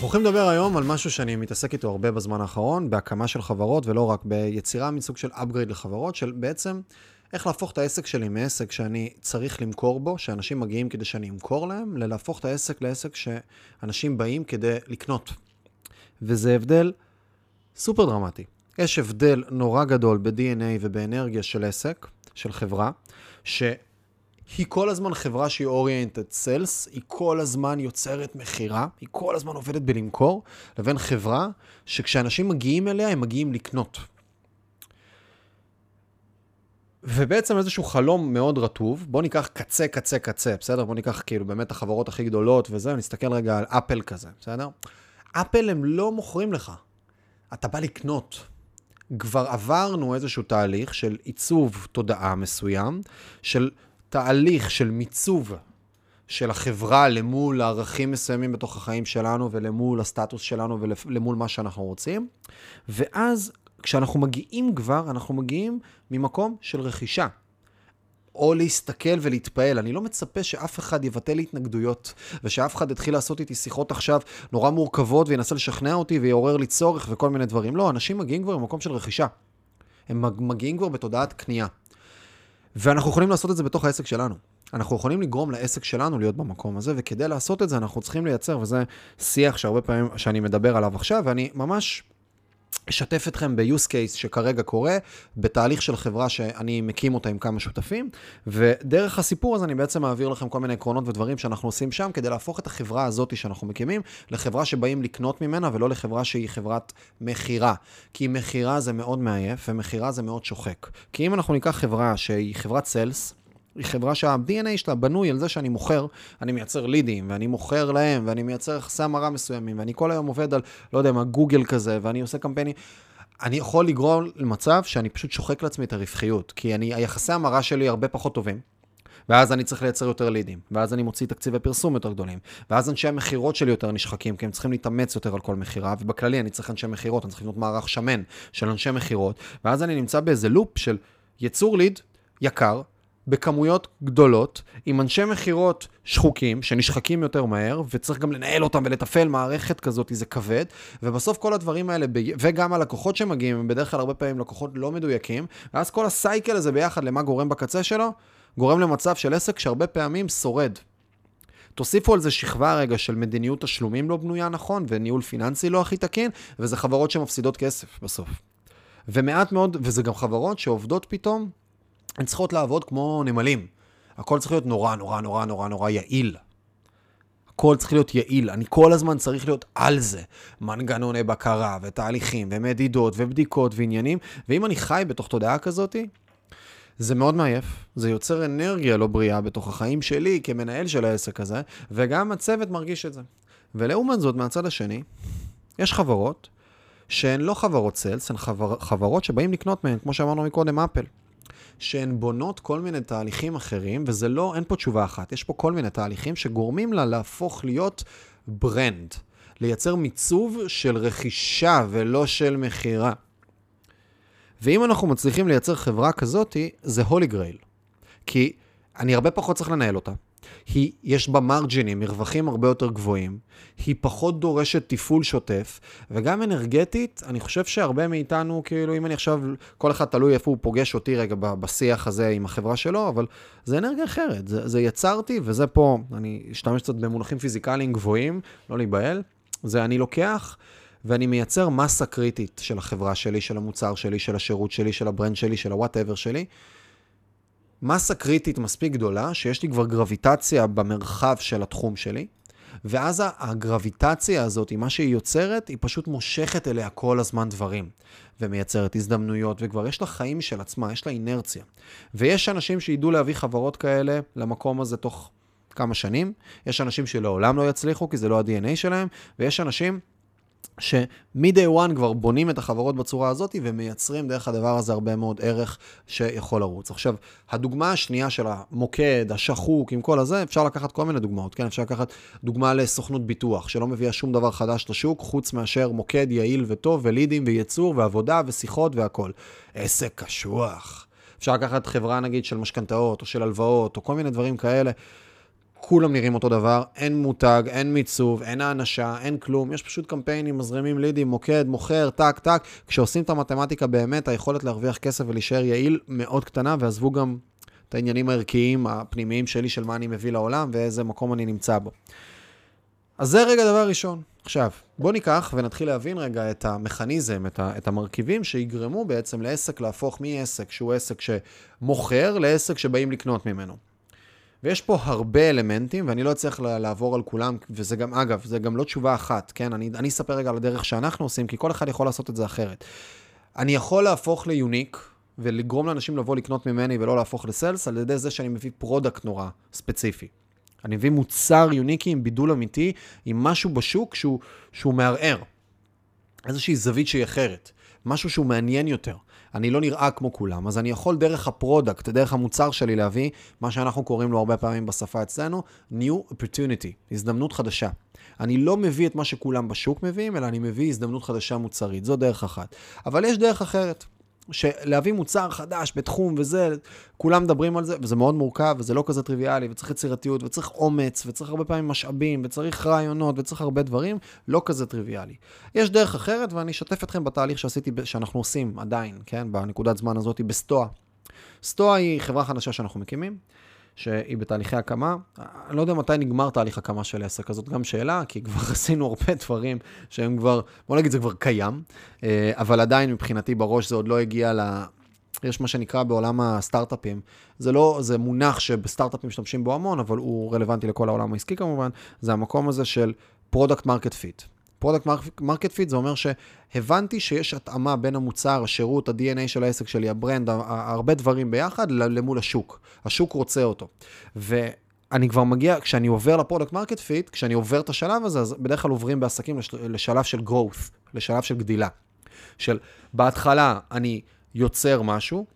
אנחנו הולכים לדבר היום על משהו שאני מתעסק איתו הרבה בזמן האחרון, בהקמה של חברות, ולא רק ביצירה מסוג של upgrade לחברות, של בעצם איך להפוך את העסק שלי מעסק שאני צריך למכור בו, שאנשים מגיעים כדי שאני אמכור להם, ללהפוך את העסק לעסק שאנשים באים כדי לקנות. וזה הבדל סופר דרמטי. יש הבדל נורא גדול ב-DNA ובאנרגיה של עסק, של חברה, ש... היא כל הזמן חברה שהיא אוריינטד סלס, היא כל הזמן יוצרת מכירה, היא כל הזמן עובדת בלמכור, לבין חברה שכשאנשים מגיעים אליה, הם מגיעים לקנות. ובעצם איזשהו חלום מאוד רטוב, בוא ניקח קצה, קצה, קצה, בסדר? בוא ניקח כאילו באמת החברות הכי גדולות וזה, ונסתכל רגע על אפל כזה, בסדר? אפל הם לא מוכרים לך, אתה בא לקנות. כבר עברנו איזשהו תהליך של עיצוב תודעה מסוים, של תהליך של מיצוב של החברה למול ערכים מסוימים בתוך החיים שלנו ולמול הסטטוס שלנו ולמול מה שאנחנו רוצים. ואז כשאנחנו מגיעים כבר, אנחנו מגיעים ממקום של רכישה. או להסתכל ולהתפעל. אני לא מצפה שאף אחד יבטל לי התנגדויות, ושאף אחד יתחיל לעשות איתי שיחות עכשיו נורא מורכבות וינסה לשכנע אותי ויעורר לי צורך וכל מיני דברים. לא, אנשים מגיעים כבר ממקום של רכישה. הם מגיעים כבר בתודעת קנייה. ואנחנו יכולים לעשות את זה בתוך העסק שלנו. אנחנו יכולים לגרום לעסק שלנו להיות במקום הזה, וכדי לעשות את זה אנחנו צריכים לייצר, וזה שיח שהרבה פעמים שאני מדבר עליו עכשיו, ואני ממש אשתף אתכם ב-use case שכרגע קורה, בתהליך של חברה שאני מקים אותה עם כמה שותפים, ודרך הסיפור הזה אני בעצם מעביר לכם כל מיני עקרונות ודברים שאנחנו עושים שם, כדי להפוך את החברה הזאת שאנחנו מקימים, לחברה שבאים לקנות ממנה, ולא לחברה שהיא חברת מכירה. כי מכירה זה מאוד מעייף, ומכירה זה מאוד שוחק. כי אם אנחנו ניקח חברה שהיא חברת סיילס, היא חברה שה-DNA שלה בנוי על זה שאני מוכר, אני מייצר לידים, ואני מוכר להם, ואני מייצר יחסי המרה מסוימים, ואני כל היום עובד על, לא יודע מה, גוגל כזה, ואני עושה קמפיינים. אני יכול לגרום למצב שאני פשוט שוחק לעצמי את הרווחיות, כי אני, היחסי המרה שלי הרבה פחות טובים. ואז אני צריך לייצר יותר לידים, ואז אני מוציא תקציבי פרסום יותר גדולים, ואז אנשי המכירות שלי יותר נשחקים, כי הם צריכים להתאמץ יותר על כל מכירה, ובכללי אני צריך אנשי מכירות, אני צריך לבנות מערך שמן של אנשי מכירות, ואז אני נמצא באיזה לופ של יצור ליד יקר, בכמויות גדולות, עם אנשי מכירות שחוקים, שנשחקים יותר מהר, וצריך גם לנהל אותם ולתפעל מערכת כזאת, זה כבד, ובסוף כל הדברים האלה, וגם הלקוחות שמגיעים, הם בדרך כלל הרבה פעמים לקוחות לא מדויקים, ואז כל הסייקל הזה ביחד, למה גורם בקצה שלו? גורם למצב של עסק שהרבה פעמים שורד. תוסיפו על זה שכבה רגע של מדיניות תשלומים לא בנויה נכון, וניהול פיננסי לא הכי תקין, וזה חברות שמפסידות כסף בסוף. ומעט מאוד, וזה גם חברות שעובדות פתאום הן צריכות לעבוד כמו נמלים. הכל צריך להיות נורא, נורא, נורא, נורא, נורא יעיל. הכל צריך להיות יעיל. אני כל הזמן צריך להיות על זה. מנגנוני בקרה, ותהליכים, ומדידות, ובדיקות, ועניינים. ואם אני חי בתוך תודעה כזאת, זה מאוד מעייף. זה יוצר אנרגיה לא בריאה בתוך החיים שלי כמנהל של העסק הזה, וגם הצוות מרגיש את זה. ולעומת זאת, מהצד השני, יש חברות שהן לא חברות sales, הן חבר, חברות שבאים לקנות מהן, כמו שאמרנו מקודם, אפל. שהן בונות כל מיני תהליכים אחרים, וזה לא, אין פה תשובה אחת, יש פה כל מיני תהליכים שגורמים לה להפוך להיות brand, לייצר מיצוב של רכישה ולא של מכירה. ואם אנחנו מצליחים לייצר חברה כזאת, זה holy grail. כי אני הרבה פחות צריך לנהל אותה. היא, יש בה מרג'ינים, מרווחים הרבה יותר גבוהים, היא פחות דורשת תפעול שוטף, וגם אנרגטית, אני חושב שהרבה מאיתנו, כאילו, אם אני עכשיו, כל אחד תלוי איפה הוא פוגש אותי רגע בשיח הזה עם החברה שלו, אבל זה אנרגיה אחרת, זה, זה יצרתי, וזה פה, אני אשתמש קצת במונחים פיזיקליים גבוהים, לא להיבהל, זה אני לוקח. ואני מייצר מסה קריטית של החברה שלי, של המוצר שלי, של השירות שלי, של ה brand שלי, של ה whatever שלי, מסה קריטית מספיק גדולה, שיש לי כבר גרביטציה במרחב של התחום שלי, ואז הגרביטציה הזאת, מה שהיא יוצרת, היא פשוט מושכת אליה כל הזמן דברים, ומייצרת הזדמנויות, וכבר יש לה חיים של עצמה, יש לה אינרציה. ויש אנשים שידעו להביא חברות כאלה למקום הזה תוך כמה שנים, יש אנשים שלעולם לא יצליחו, כי זה לא ה-DNA שלהם, ויש אנשים שמ-day one כבר בונים את החברות בצורה הזאת ומייצרים דרך הדבר הזה הרבה מאוד ערך שיכול לרוץ. עכשיו, הדוגמה השנייה של המוקד, השחוק, עם כל הזה, אפשר לקחת כל מיני דוגמאות, כן? אפשר לקחת דוגמה לסוכנות ביטוח, שלא מביאה שום דבר חדש לשוק, חוץ מאשר מוקד יעיל וטוב, ולידים וייצור, ועבודה ושיחות והכול. עסק קשוח. אפשר לקחת חברה נגיד של משכנתאות, או של הלוואות, או כל מיני דברים כאלה. כולם נראים אותו דבר, אין מותג, אין מיצוב, אין האנשה, אין כלום, יש פשוט קמפיינים, מזרימים לידים, מוקד, מוכר, טק, טק. כשעושים את המתמטיקה באמת, היכולת להרוויח כסף ולהישאר יעיל מאוד קטנה, ועזבו גם את העניינים הערכיים, הפנימיים שלי, של מה אני מביא לעולם ואיזה מקום אני נמצא בו. אז זה רגע דבר ראשון. עכשיו, בואו ניקח ונתחיל להבין רגע את המכניזם, את, ה, את המרכיבים שיגרמו בעצם לעסק להפוך מעסק שהוא עסק שמוכר לעסק שבאים לקנות ממנו. ויש פה הרבה אלמנטים, ואני לא אצליח לעבור על כולם, וזה גם, אגב, זה גם לא תשובה אחת, כן? אני, אני אספר רגע על הדרך שאנחנו עושים, כי כל אחד יכול לעשות את זה אחרת. אני יכול להפוך ל unique, ולגרום לאנשים לבוא לקנות ממני ולא להפוך ל sales, על ידי זה שאני מביא product נורא ספציפי. אני מביא מוצר יוניקי עם בידול אמיתי, עם משהו בשוק שהוא, שהוא מערער. איזושהי זווית שהיא אחרת. משהו שהוא מעניין יותר. אני לא נראה כמו כולם, אז אני יכול דרך ה product, דרך המוצר שלי להביא, מה שאנחנו קוראים לו הרבה פעמים בשפה אצלנו, new opportunity, הזדמנות חדשה. אני לא מביא את מה שכולם בשוק מביאים, אלא אני מביא הזדמנות חדשה מוצרית. זו דרך אחת. אבל יש דרך אחרת. שלהביא מוצר חדש בתחום וזה, כולם מדברים על זה, וזה מאוד מורכב, וזה לא כזה טריוויאלי, וצריך יצירתיות, וצריך אומץ, וצריך הרבה פעמים משאבים, וצריך רעיונות, וצריך הרבה דברים, לא כזה טריוויאלי. יש דרך אחרת, ואני אשתף אתכם בתהליך שעשיתי, שאנחנו עושים עדיין, כן, בנקודת זמן הזאת, בסטואה. סטואה היא חברה חדשה שאנחנו מקימים. שהיא בתהליכי הקמה. אני לא יודע מתי נגמר תהליך הקמה של עסק, אז זאת גם שאלה, כי כבר עשינו הרבה דברים שהם כבר, בוא נגיד, זה כבר קיים, אה, אבל עדיין מבחינתי בראש זה עוד לא הגיע ל... יש מה שנקרא בעולם הסטארט-אפים, זה לא, זה מונח שבסטארט-אפים משתמשים בו המון, אבל הוא רלוונטי לכל העולם העסקי כמובן, זה המקום הזה של product market fit. product market fit זה אומר שהבנתי שיש התאמה בין המוצר, השירות, ה-DNA של העסק שלי, ה brand, הרבה דברים ביחד למול השוק. השוק רוצה אותו. ואני כבר מגיע, כשאני עובר ל product market fit, כשאני עובר את השלב הזה, אז בדרך כלל עוברים בעסקים לשלב של growth, לשלב של גדילה. של בהתחלה אני יוצר משהו,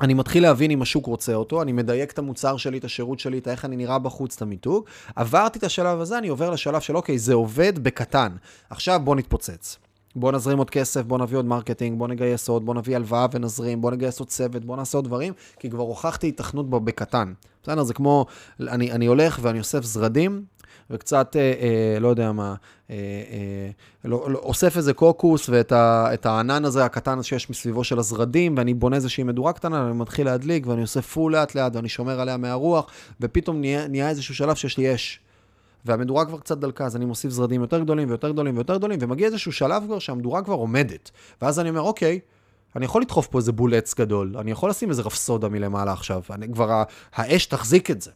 אני מתחיל להבין אם השוק רוצה אותו, אני מדייק את המוצר שלי, את השירות שלי, את איך אני נראה בחוץ, את המיתוג. עברתי את השלב הזה, אני עובר לשלב של אוקיי, זה עובד בקטן. עכשיו בוא נתפוצץ. בוא נזרים עוד כסף, בוא נביא עוד marketing, בוא נגייס עוד, בוא נביא הלוואה ונזרים, בוא נגייס עוד צוות, בוא נעשה עוד דברים, כי כבר הוכחתי היתכנות בקטן. בסדר? זה כמו, אני, אני הולך ואני אוסף זרדים, וקצת, אה, אה, לא יודע מה, אה, אה, לא, לא, אוסף איזה קוקוס ואת ה, הענן הזה הקטן שיש מסביבו של הזרדים, ואני בונה איזושהי מדורה קטנה, ואני מתחיל להדליק, ואני עושה פול לאט לאט, ואני שומר עליה מהרוח, ופתאום נהיה, נהיה איזשהו שלב שיש לי אש. והמדורה כבר קצת דלקה, אז אני מוסיף זרדים יותר גדולים ויותר גדולים ויותר גדולים, ומגיע איזשהו שלב כבר שהמדורה כבר עומדת. ואז אני אומר, אוקיי, אני יכול לדחוף פה איזה בולץ גדול, אני יכול לשים איזה רפסודה מלמעלה עכשיו, אני כבר, האש תחזיק את זה.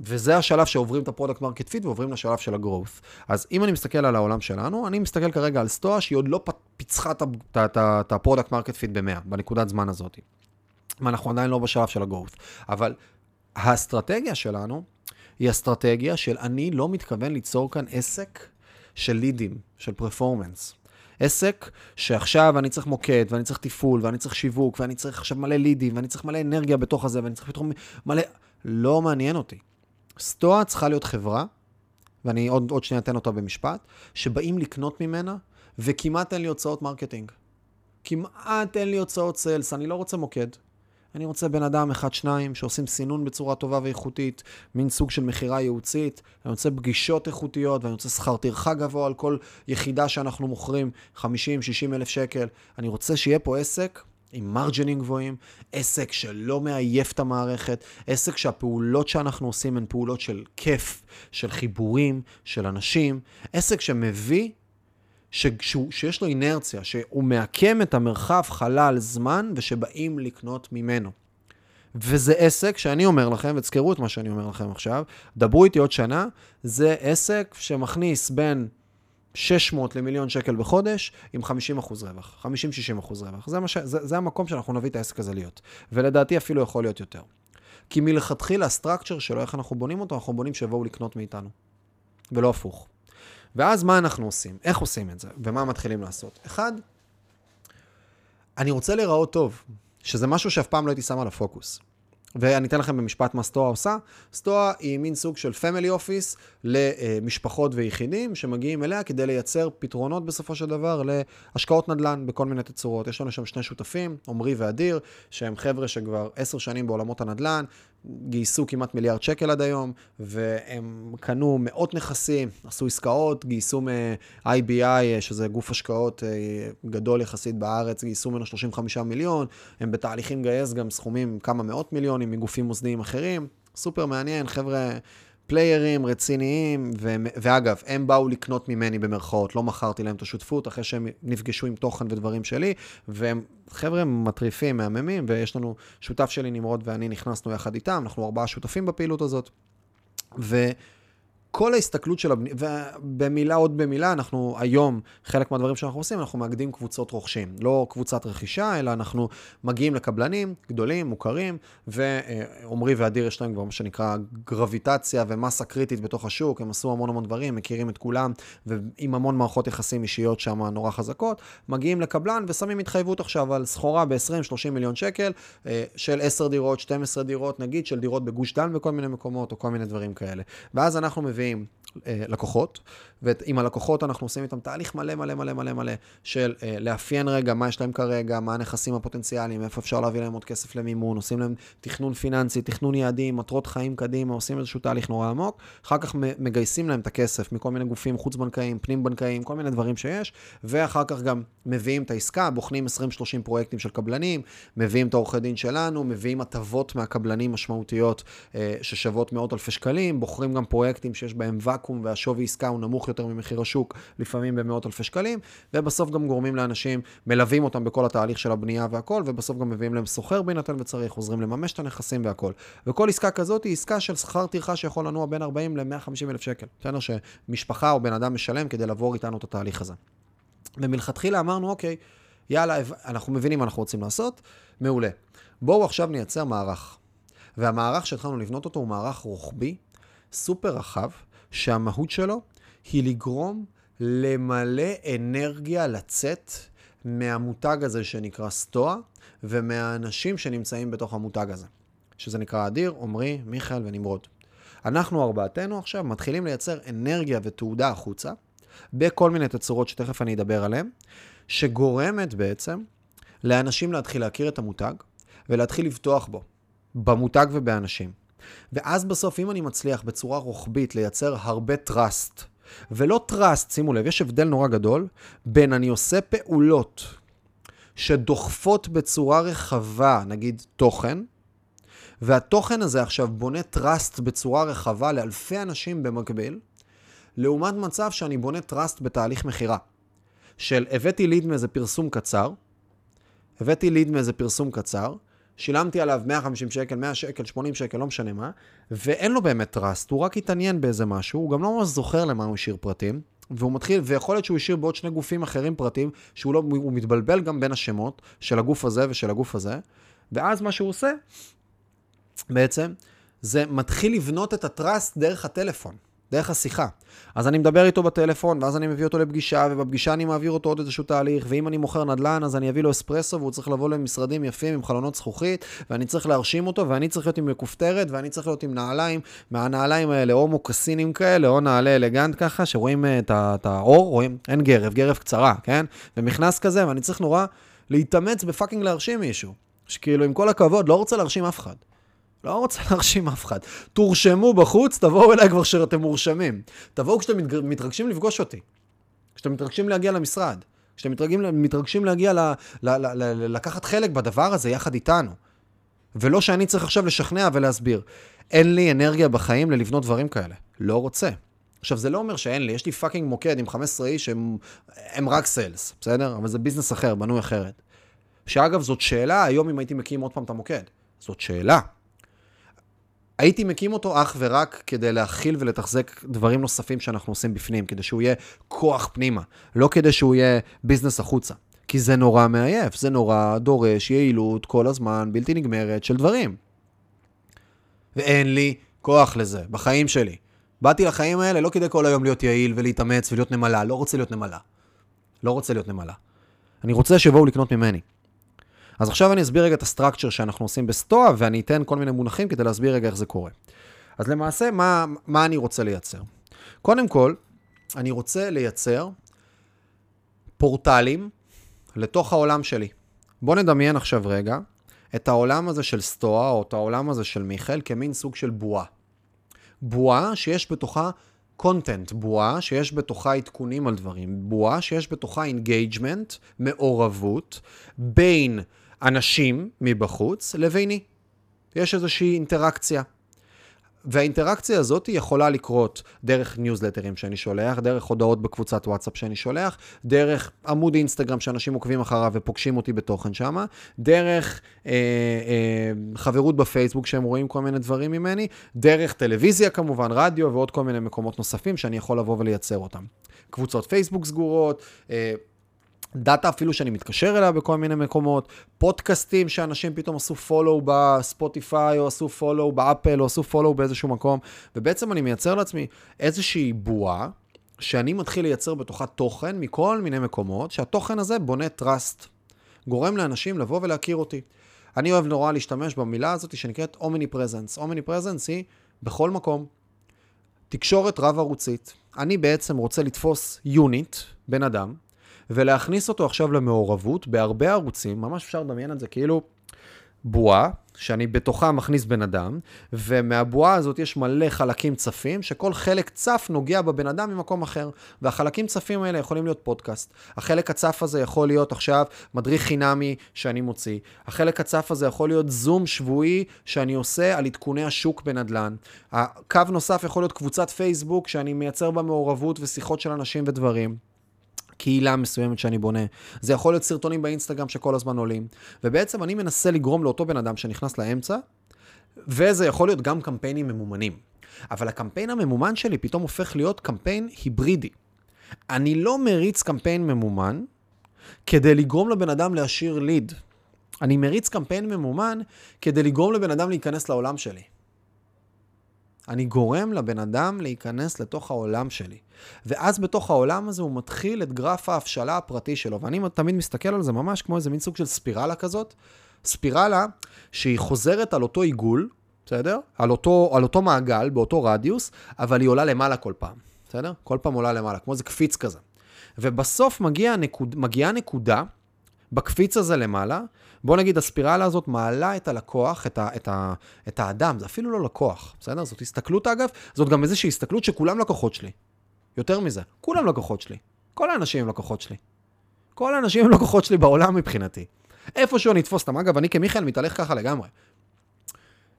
וזה השלב שעוברים את ה product market fit ועוברים לשלב של ה growth. אז אם אני מסתכל על העולם שלנו, אני מסתכל כרגע על סטואה שהיא עוד לא פיצחה את ה product market fit ב-100, בנקודת זמן הזאת. ואנחנו עדיין לא בשלב של ה growth. אבל האסטרטגיה שלנו היא אסטרטגיה של אני לא מתכוון ליצור כאן עסק של לידים, של performance. עסק שעכשיו אני צריך מוקד, ואני צריך תפעול, ואני צריך שיווק, ואני צריך עכשיו מלא לידים, ואני צריך מלא אנרגיה בתוך הזה, ואני צריך פתאום מלא... לא מעניין אותי. סטואה צריכה להיות חברה, ואני עוד, עוד שנייה אתן אותה במשפט, שבאים לקנות ממנה, וכמעט אין לי הוצאות marketing. כמעט אין לי הוצאות sales, אני לא רוצה מוקד. אני רוצה בן אדם אחד, שניים, שעושים סינון בצורה טובה ואיכותית, מין סוג של מכירה ייעוצית, אני רוצה פגישות איכותיות, ואני רוצה שכר טרחה גבוה על כל יחידה שאנחנו מוכרים, 50-60 אלף שקל. אני רוצה שיהיה פה עסק עם מרג'נים גבוהים, עסק שלא מעייף את המערכת, עסק שהפעולות שאנחנו עושים הן פעולות של כיף, של חיבורים, של אנשים, עסק שמביא, ש, שהוא, שיש לו אינרציה, שהוא מעקם את המרחב חלל זמן ושבאים לקנות ממנו. וזה עסק שאני אומר לכם, ותזכרו את מה שאני אומר לכם עכשיו, דברו איתי עוד שנה, זה עסק שמכניס בין 600 למיליון שקל בחודש עם 50 אחוז רווח, 50-60 אחוז רווח. זה, ש... זה, זה המקום שאנחנו נביא את העסק הזה להיות. ולדעתי אפילו יכול להיות יותר. כי מלכתחילה ה structure שלו, איך אנחנו בונים אותו, אנחנו בונים שיבואו לקנות מאיתנו. ולא הפוך. ואז מה אנחנו עושים? איך עושים את זה? ומה מתחילים לעשות? אחד, אני רוצה להיראות טוב, שזה משהו שאף פעם לא הייתי שם על הפוקוס. ואני אתן לכם במשפט מה סטואה עושה. סטואה היא מין סוג של family office למשפחות ויחידים שמגיעים אליה כדי לייצר פתרונות בסופו של דבר להשקעות נדל"ן בכל מיני תצורות. יש לנו שם שני שותפים, עמרי ואדיר, שהם חבר'ה שכבר עשר שנים בעולמות הנדל"ן, גייסו כמעט מיליארד שקל עד היום, והם קנו מאות נכסים, עשו עסקאות, גייסו מ-IBI, שזה גוף השקעות גדול יחסית בארץ, גייסו ממנו 35 מיליון, הם בתהליכים לגייס גם סכומים, כמה מאות מיליונים מגופים מוסדיים אחרים. סופר מעניין, חבר'ה פליירים רציניים, ו... ואגב, הם באו לקנות ממני במרכאות, לא מכרתי להם את השותפות, אחרי שהם נפגשו עם תוכן ודברים שלי, והם חבר'ה מטריפים, מהממים, ויש לנו שותף שלי, נמרוד ואני, נכנסנו יחד איתם, אנחנו ארבעה שותפים בפעילות הזאת. ו... כל ההסתכלות של הבנייה, ובמילה עוד במילה, אנחנו היום, חלק מהדברים שאנחנו עושים, אנחנו מאגדים קבוצות רוכשים. לא קבוצת רכישה, אלא אנחנו מגיעים לקבלנים גדולים, מוכרים, ועמרי ואדיר יש להם כבר מה שנקרא גרביטציה ומסה קריטית בתוך השוק, הם עשו המון המון דברים, מכירים את כולם, ועם המון מערכות יחסים אישיות שם נורא חזקות, מגיעים לקבלן ושמים התחייבות עכשיו על סחורה ב-20-30 מיליון שקל, אה, של 10 דירות, 12 דירות, נגיד, של דירות בגוש דן בכל מיני מקומות, או כל מיני דברים כאלה. ואז אנחנו מביאים מביאים אה, לקוחות, ועם הלקוחות אנחנו עושים איתם תהליך מלא מלא מלא מלא מלא של אה, לאפיין רגע מה יש להם כרגע, מה הנכסים הפוטנציאליים, איפה אפשר להביא להם עוד כסף למימון, עושים להם תכנון פיננסי, תכנון יעדים, מטרות חיים קדימה, עושים איזשהו תהליך נורא עמוק, אחר כך מגייסים להם את הכסף מכל מיני גופים חוץ-בנקאיים, פנים-בנקאיים, כל מיני דברים שיש, ואחר כך גם מביאים את העסקה, בוחנים 20-30 פרויקטים של קבלנים, מביאים את העורכי דין שלנו, מביאים הטבות מהקבלנים משמעותיות אה, ששוות מאות אלפי שקלים, בוחרים גם פרויקטים שיש בהם ואקום והשווי עסקה הוא נמוך יותר ממחיר השוק, לפעמים במאות אלפי שקלים, ובסוף גם גורמים לאנשים, מלווים אותם בכל התהליך של הבנייה והכל, ובסוף גם מביאים להם סוחר בהינתן וצריך, עוזרים לממש את הנכסים והכל. וכל עסקה כזאת היא עסקה של שכר טרחה שיכול לנוע בין 40 ל-150 אלף שקל. בסדר שמשפחה או בן אדם משלם כדי לעבור איתנו את התהליך הזה. ומלכתחילה אמרנו, אוקיי, יאללה, אנחנו מבינים מה אנחנו רוצים לעשות, מעולה. בואו עכשיו נייצר מערך. והמערך שהתחלנו לבנות אותו הוא מערך רוחבי, סופר רחב, שהמהות שלו היא לגרום למלא אנרגיה לצאת מהמותג הזה שנקרא סטואה, ומהאנשים שנמצאים בתוך המותג הזה, שזה נקרא אדיר, עמרי, מיכאל ונמרוד. אנחנו ארבעתנו עכשיו מתחילים לייצר אנרגיה ותעודה החוצה, בכל מיני תצורות שתכף אני אדבר עליהן, שגורמת בעצם לאנשים להתחיל להכיר את המותג ולהתחיל לבטוח בו, במותג ובאנשים. ואז בסוף, אם אני מצליח בצורה רוחבית לייצר הרבה trust, ולא trust, שימו לב, יש הבדל נורא גדול בין אני עושה פעולות שדוחפות בצורה רחבה, נגיד תוכן, והתוכן הזה עכשיו בונה trust בצורה רחבה לאלפי אנשים במקביל, לעומת מצב שאני בונה trust בתהליך מכירה. של הבאתי ליד מאיזה פרסום קצר, הבאתי ליד מאיזה פרסום קצר, שילמתי עליו 150 שקל, 100 שקל, 80 שקל, לא משנה מה, ואין לו באמת טראסט, הוא רק התעניין באיזה משהו, הוא גם לא ממש זוכר למה הוא השאיר פרטים, והוא מתחיל, ויכול להיות שהוא השאיר בעוד שני גופים אחרים פרטים, שהוא לא, הוא מתבלבל גם בין השמות של הגוף הזה ושל הגוף הזה, ואז מה שהוא עושה, בעצם, זה מתחיל לבנות את הטראסט דרך הטלפון. דרך השיחה. אז אני מדבר איתו בטלפון, ואז אני מביא אותו לפגישה, ובפגישה אני מעביר אותו עוד איזשהו תהליך, ואם אני מוכר נדל"ן, אז אני אביא לו אספרסו, והוא צריך לבוא למשרדים יפים עם חלונות זכוכית, ואני צריך להרשים אותו, ואני צריך להיות עם מכופתרת, ואני צריך להיות עם נעליים, מהנעליים האלה, או מוקסינים כאלה, או נעלי אלגנט ככה, שרואים אה, את האור, רואים, אין גרב, גרב קצרה, כן? ומכנס כזה, ואני צריך נורא להתאמץ בפאקינג להרשים מישהו. שכאילו, עם כל הכבוד, לא רוצה להרשים אף אחד. לא רוצה להרשים אף אחד. תורשמו בחוץ, תבואו אליי כבר כשאתם מורשמים. תבואו כשאתם מתרגשים לפגוש אותי. כשאתם מתרגשים להגיע למשרד. כשאתם מתרגשים, מתרגשים להגיע ל, ל, ל, ל, לקחת חלק בדבר הזה יחד איתנו. ולא שאני צריך עכשיו לשכנע ולהסביר. אין לי אנרגיה בחיים ללבנות דברים כאלה. לא רוצה. עכשיו, זה לא אומר שאין לי, יש לי fucking מוקד עם 15 איש שהם הם רק sales, בסדר? אבל זה business אחר, בנוי אחרת. שאגב, זאת שאלה, היום אם הייתי מקים עוד פעם את המוקד. זאת שאלה. הייתי מקים אותו אך ורק כדי להכיל ולתחזק דברים נוספים שאנחנו עושים בפנים, כדי שהוא יהיה כוח פנימה, לא כדי שהוא יהיה ביזנס החוצה. כי זה נורא מעייף, זה נורא דורש יעילות כל הזמן, בלתי נגמרת של דברים. ואין לי כוח לזה, בחיים שלי. באתי לחיים האלה לא כדי כל היום להיות יעיל ולהתאמץ ולהיות נמלה, לא רוצה להיות נמלה. לא רוצה להיות נמלה. אני רוצה שיבואו לקנות ממני. אז עכשיו אני אסביר רגע את הסטרקצ'ר שאנחנו עושים בסטואה, ואני אתן כל מיני מונחים כדי להסביר רגע איך זה קורה. אז למעשה, מה, מה אני רוצה לייצר? קודם כל, אני רוצה לייצר פורטלים לתוך העולם שלי. בואו נדמיין עכשיו רגע את העולם הזה של סטואה, או את העולם הזה של מיכאל, כמין סוג של בועה. בועה שיש בתוכה content, בועה שיש בתוכה עדכונים על דברים, בועה שיש בתוכה engagement, מעורבות, בין אנשים מבחוץ לביני. יש איזושהי אינטראקציה. והאינטראקציה הזאת יכולה לקרות דרך ניוזלטרים שאני שולח, דרך הודעות בקבוצת וואטסאפ שאני שולח, דרך עמוד אינסטגרם שאנשים עוקבים אחריו ופוגשים אותי בתוכן שם, דרך אה, אה, חברות בפייסבוק שהם רואים כל מיני דברים ממני, דרך טלוויזיה כמובן, רדיו ועוד כל מיני מקומות נוספים שאני יכול לבוא ולייצר אותם. קבוצות פייסבוק סגורות, אה, דאטה אפילו שאני מתקשר אליה בכל מיני מקומות, פודקאסטים שאנשים פתאום עשו follow בספוטיפיי, או עשו follow באפל, או עשו follow באיזשהו מקום, ובעצם אני מייצר לעצמי איזושהי בועה, שאני מתחיל לייצר בתוכה תוכן מכל מיני מקומות, שהתוכן הזה בונה trust, גורם לאנשים לבוא ולהכיר אותי. אני אוהב נורא להשתמש במילה הזאת שנקראת omnipresence. omnipresence היא בכל מקום. תקשורת רב-ערוצית. אני בעצם רוצה לתפוס unit, בן אדם, ולהכניס אותו עכשיו למעורבות בהרבה ערוצים, ממש אפשר לדמיין את זה כאילו בועה, שאני בתוכה מכניס בן אדם, ומהבועה הזאת יש מלא חלקים צפים, שכל חלק צף נוגע בבן אדם ממקום אחר. והחלקים צפים האלה יכולים להיות פודקאסט. החלק הצף הזה יכול להיות עכשיו מדריך חינמי שאני מוציא. החלק הצף הזה יכול להיות זום שבועי שאני עושה על עדכוני השוק בנדל"ן. הקו נוסף יכול להיות קבוצת פייסבוק שאני מייצר בה מעורבות ושיחות של אנשים ודברים. קהילה מסוימת שאני בונה. זה יכול להיות סרטונים באינסטגרם שכל הזמן עולים. ובעצם אני מנסה לגרום לאותו בן אדם שנכנס לאמצע, וזה יכול להיות גם קמפיינים ממומנים. אבל הקמפיין הממומן שלי פתאום הופך להיות קמפיין היברידי. אני לא מריץ קמפיין ממומן כדי לגרום לבן אדם להשאיר ליד. אני מריץ קמפיין ממומן כדי לגרום לבן אדם להיכנס לעולם שלי. אני גורם לבן אדם להיכנס לתוך העולם שלי. ואז בתוך העולם הזה הוא מתחיל את גרף ההבשלה הפרטי שלו. ואני תמיד מסתכל על זה ממש כמו איזה מין סוג של ספירלה כזאת. ספירלה שהיא חוזרת על אותו עיגול, בסדר? על אותו, על אותו מעגל, באותו רדיוס, אבל היא עולה למעלה כל פעם, בסדר? כל פעם עולה למעלה, כמו איזה קפיץ כזה. ובסוף מגיע נקוד, מגיעה נקודה בקפיץ הזה למעלה, בוא נגיד הספירלה הזאת מעלה את הלקוח, את, ה, את, ה, את האדם, זה אפילו לא לקוח, בסדר? זאת הסתכלות אגב, זאת גם איזושהי הסתכלות שכולם לקוחות שלי. יותר מזה, כולם לקוחות שלי. כל האנשים הם לקוחות שלי. כל האנשים הם לקוחות שלי בעולם מבחינתי. איפשהו אני אתפוס אותם. אגב, אני כמיכאל מתהלך ככה לגמרי.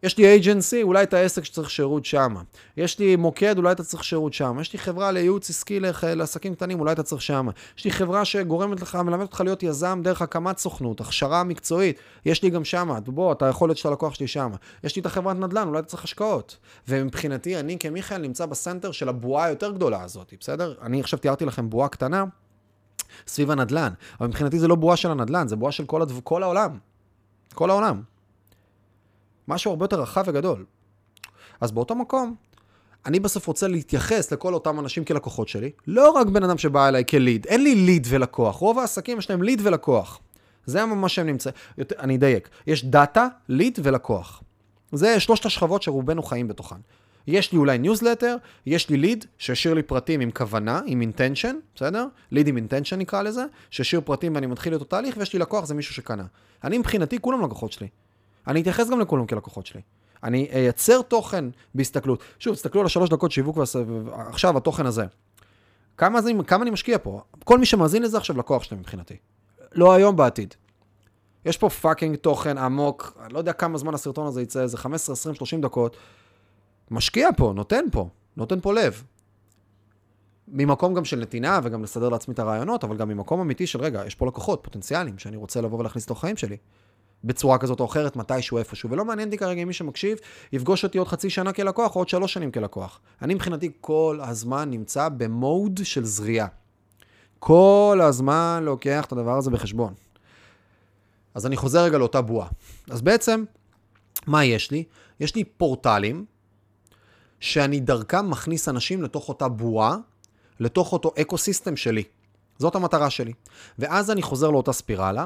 יש לי אייג'נסי, אולי את העסק שצריך שירות שם. יש לי מוקד, אולי אתה צריך שירות שם. יש לי חברה לייעוץ עסקי לעסקים קטנים, אולי אתה צריך שם. יש לי חברה שגורמת לך, מלמדת אותך להיות יזם דרך הקמת סוכנות, הכשרה מקצועית, יש לי גם שם. בוא, אתה יכול להיות שאתה לקוח שלי שם. יש לי את החברת נדל"ן, אולי אתה צריך השקעות. ומבחינתי, אני כמיכאל נמצא בסנטר של הבועה היותר גדולה הזאת, בסדר? אני עכשיו תיארתי לכם בועה קטנה סביב הנדל"ן, אבל מבחינתי זה לא בועה של הנדל"ן, זה בועה של כל, הדו... כל העולם. כל העולם. משהו הרבה יותר רחב וגדול. אז באותו מקום, אני בסוף רוצה להתייחס לכל אותם אנשים כלקוחות שלי, לא רק בן אדם שבא אליי כליד, אין לי ליד ולקוח, רוב העסקים יש להם ליד ולקוח. זה מה שהם נמצאים, אני אדייק, יש דאטה, ליד ולקוח. זה שלושת השכבות שרובנו חיים בתוכן. יש לי אולי ניוזלטר, יש לי ליד שהשאיר לי פרטים עם כוונה, עם intention, בסדר? ליד עם intention נקרא לזה, שהשאיר פרטים ואני מתחיל את אותו תהליך, ויש לי לקוח, זה מישהו שקנה. אני מבחינתי, כולם לקוחות שלי. אני אתייחס גם לכולם כלקוחות שלי. אני אייצר תוכן בהסתכלות. שוב, תסתכלו על השלוש דקות שיווק ועכשיו התוכן הזה. כמה, זה, כמה אני משקיע פה? כל מי שמאזין לזה עכשיו לקוח שלי מבחינתי. לא היום, בעתיד. יש פה fucking תוכן עמוק, אני לא יודע כמה זמן הסרטון הזה יצא, איזה 15, 20, 30 דקות. משקיע פה, נותן פה, נותן פה לב. ממקום גם של נתינה וגם לסדר לעצמי את הרעיונות, אבל גם ממקום אמיתי של רגע, יש פה לקוחות פוטנציאליים שאני רוצה לבוא ולהכניס לתוך החיים שלי. בצורה כזאת או אחרת, מתישהו, איפשהו. ולא מעניין אותי כרגע אם מי שמקשיב יפגוש אותי עוד חצי שנה כלקוח או עוד שלוש שנים כלקוח. אני מבחינתי כל הזמן נמצא במוד של זריעה. כל הזמן לוקח את הדבר הזה בחשבון. אז אני חוזר רגע לאותה בועה. אז בעצם, מה יש לי? יש לי פורטלים שאני דרכם מכניס אנשים לתוך אותה בועה, לתוך אותו ecosystem שלי. זאת המטרה שלי. ואז אני חוזר לאותה ספירלה.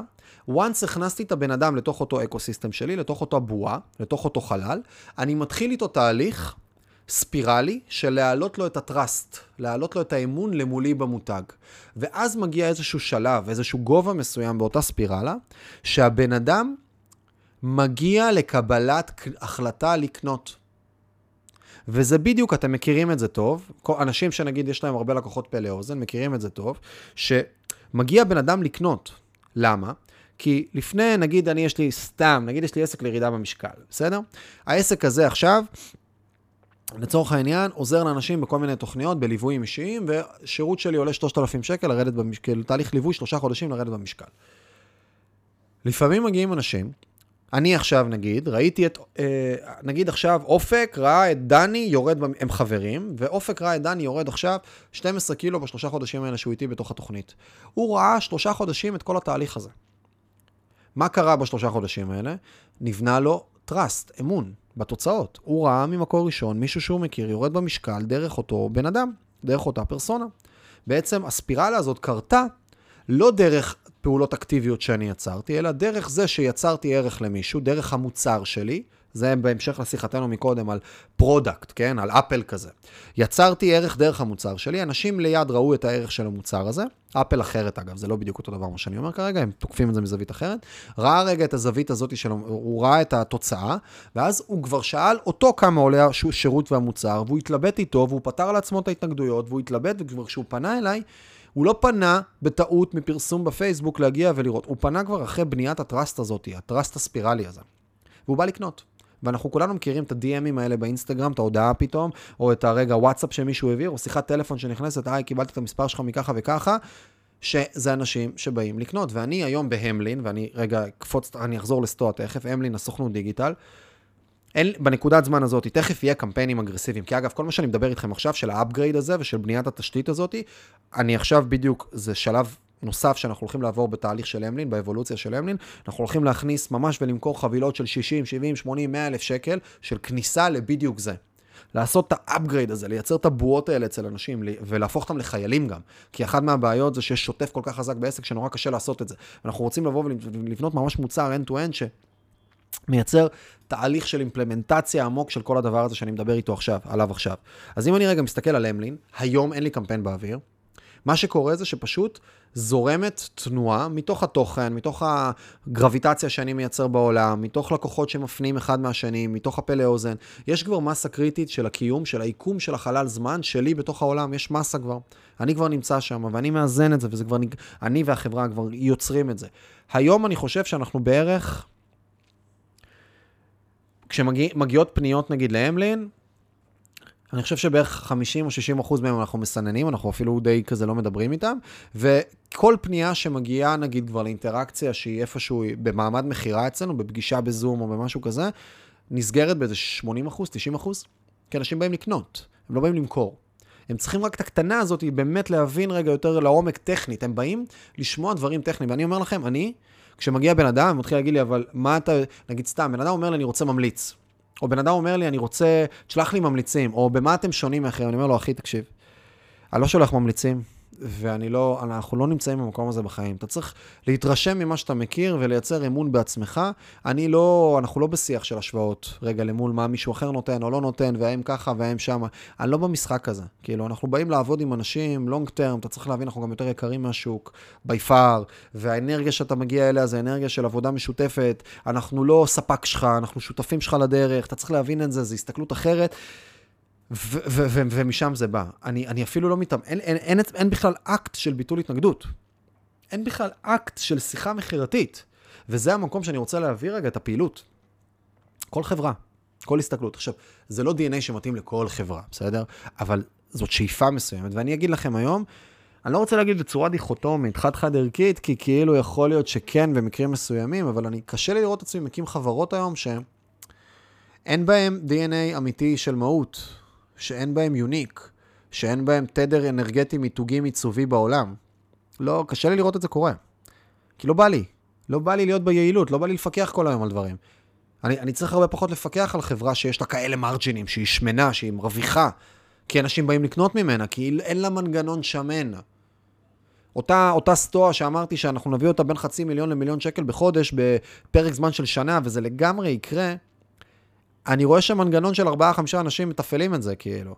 once הכנסתי את הבן אדם לתוך אותו ecosystem שלי, לתוך אותו בועה, לתוך אותו חלל, אני מתחיל איתו תהליך ספירלי של להעלות לו את ה trust, להעלות לו את האמון למולי במותג. ואז מגיע איזשהו שלב, איזשהו גובה מסוים באותה ספירלה, שהבן אדם מגיע לקבלת החלטה לקנות. וזה בדיוק, אתם מכירים את זה טוב, אנשים שנגיד יש להם הרבה לקוחות פה לאוזן, מכירים את זה טוב, שמגיע בן אדם לקנות. למה? כי לפני, נגיד אני יש לי סתם, נגיד יש לי עסק לירידה במשקל, בסדר? העסק הזה עכשיו, לצורך העניין, עוזר לאנשים בכל מיני תוכניות, בליוויים אישיים, ושירות שלי עולה 3,000 שקל לרדת במשקל, תהליך ליווי שלושה חודשים לרדת במשקל. לפעמים מגיעים אנשים, אני עכשיו נגיד, ראיתי את, אה, נגיד עכשיו אופק ראה את דני יורד, הם חברים, ואופק ראה את דני יורד עכשיו 12 קילו בשלושה חודשים האלה שהוא איתי בתוך התוכנית. הוא ראה שלושה חודשים את כל התהליך הזה. מה קרה בשלושה חודשים האלה? נבנה לו trust, אמון, בתוצאות. הוא ראה ממקור ראשון מישהו שהוא מכיר יורד במשקל דרך אותו בן אדם, דרך אותה פרסונה. בעצם הספירלה הזאת קרתה לא דרך פעולות אקטיביות שאני יצרתי, אלא דרך זה שיצרתי ערך למישהו, דרך המוצר שלי, זה בהמשך לשיחתנו מקודם על product, כן? על אפל כזה. יצרתי ערך דרך המוצר שלי, אנשים ליד ראו את הערך של המוצר הזה, אפל אחרת אגב, זה לא בדיוק אותו דבר מה שאני אומר כרגע, הם תוקפים את זה מזווית אחרת. ראה רגע את הזווית הזאת שלו, הוא ראה את התוצאה, ואז הוא כבר שאל אותו כמה עולה השירות והמוצר, והוא התלבט איתו, והוא פתר לעצמו את ההתנגדויות, והוא התלבט, וכבר כשהוא פנה אליי, הוא לא פנה בטעות מפרסום בפייסבוק להגיע ולראות, הוא פנה כבר אחרי בניית הטראסט הזאת, הטראסט הספירלי הזה. והוא בא לקנות. ואנחנו כולנו מכירים את ה-DMים האלה באינסטגרם, את ההודעה פתאום, או את הרגע וואטסאפ שמישהו העביר, או שיחת טלפון שנכנסת, היי, קיבלתי את המספר שלך מככה וככה, שזה אנשים שבאים לקנות. ואני היום באמלין, ואני רגע אקפוץ, אני אחזור לסטואה תכף, אמלין, הסוכנות דיגיטל, אין, בנקודת זמן הזאת, תכף יהיה קמפיינים אגרסיביים. כי אגב, כל מה שאני מדבר איתכם עכשיו, של ה upgrade הזה ושל בניית התשתית הזאת, אני עכשיו בדיוק, זה שלב נוסף שאנחנו הולכים לעבור בתהליך של אמלין, באבולוציה של אמלין, אנחנו הולכים להכניס ממש ולמכור חבילות של 60, 70, 80, 100 אלף שקל של כניסה לבדיוק זה. לעשות את ה upgrade הזה, לייצר את הבועות האלה אצל אנשים ולהפוך אותם לחיילים גם. כי אחת מהבעיות זה שיש שוטף כל כך חזק בעסק שנורא קשה לעשות את זה. אנחנו רוצים לבוא ולבנות ממש מוצר end-to-end שמייצר תהליך של אימפלמנטציה עמוק של כל הדבר הזה שאני מדבר איתו עכשיו, עליו עכשיו. אז אם אני רגע מסתכל על אמלין, היום אין לי קמפיין באוויר. מה שקורה זה שפשוט זורמת תנועה מתוך התוכן, מתוך הגרביטציה שאני מייצר בעולם, מתוך לקוחות שמפנים אחד מהשני, מתוך הפה לאוזן. יש כבר מסה קריטית של הקיום, של היקום של החלל זמן שלי בתוך העולם, יש מסה כבר. אני כבר נמצא שם, ואני מאזן את זה, וזה כבר, אני והחברה כבר יוצרים את זה. היום אני חושב שאנחנו בערך, כשמגיעות פניות נגיד להמלין, אני חושב שבערך 50 או 60 אחוז מהם אנחנו מסננים, אנחנו אפילו די כזה לא מדברים איתם, וכל פנייה שמגיעה נגיד כבר לאינטראקציה שהיא איפשהו במעמד מכירה אצלנו, בפגישה בזום או במשהו כזה, נסגרת באיזה 80 אחוז, 90 אחוז, כי אנשים באים לקנות, הם לא באים למכור. הם צריכים רק את הקטנה הזאת, באמת להבין רגע יותר לעומק טכנית. הם באים לשמוע דברים טכניים. ואני אומר לכם, אני, כשמגיע בן אדם, הוא מתחיל להגיד לי, אבל מה אתה, נגיד סתם, בן אדם אומר לי, אני רוצה ממליץ. או בן אדם אומר לי, אני רוצה, תשלח לי ממליצים, או במה אתם שונים מאחרים? אני אומר לו, אחי, תקשיב, אני לא שולח ממליצים, ואני לא, אנחנו לא נמצאים במקום הזה בחיים. אתה צריך להתרשם ממה שאתה מכיר ולייצר אמון בעצמך. אני לא, אנחנו לא בשיח של השוואות, רגע, למול מה מישהו אחר נותן או לא נותן, והם ככה והם שמה. אני לא במשחק הזה. כאילו, אנחנו באים לעבוד עם אנשים, לונג טרם, אתה צריך להבין, אנחנו גם יותר יקרים מהשוק, בי פאר, והאנרגיה שאתה מגיע אליה זה אנרגיה של עבודה משותפת. אנחנו לא ספק שלך, אנחנו שותפים שלך לדרך, אתה צריך להבין את זה, זו הסתכלות אחרת. ומשם זה בא. אני, אני אפילו לא מתאם, אין, אין, אין, אין בכלל אקט של ביטול התנגדות. אין בכלל אקט של שיחה מכירתית. וזה המקום שאני רוצה להעביר רגע את הפעילות. כל חברה, כל הסתכלות. עכשיו, זה לא DNA שמתאים לכל חברה, בסדר? אבל זאת שאיפה מסוימת. ואני אגיד לכם היום, אני לא רוצה להגיד בצורה דיכוטומית, חד-חד ערכית, כי כאילו יכול להיות שכן במקרים מסוימים, אבל אני, קשה לי לראות את עצמי מקים חברות היום שאין בהם DNA אמיתי של מהות. שאין בהם יוניק, שאין בהם תדר אנרגטי מיתוגי מיצובי בעולם. לא, קשה לי לראות את זה קורה. כי לא בא לי. לא בא לי להיות ביעילות, לא בא לי לפקח כל היום על דברים. אני, אני צריך הרבה פחות לפקח על חברה שיש לה כאלה מרג'ינים, שהיא שמנה, שהיא מרוויחה, כי אנשים באים לקנות ממנה, כי אין לה מנגנון שמן. אותה, אותה סטואה שאמרתי שאנחנו נביא אותה בין חצי מיליון למיליון שקל בחודש בפרק זמן של שנה, וזה לגמרי יקרה, אני רואה שמנגנון של 4-5 אנשים מתפעלים את זה, כאילו.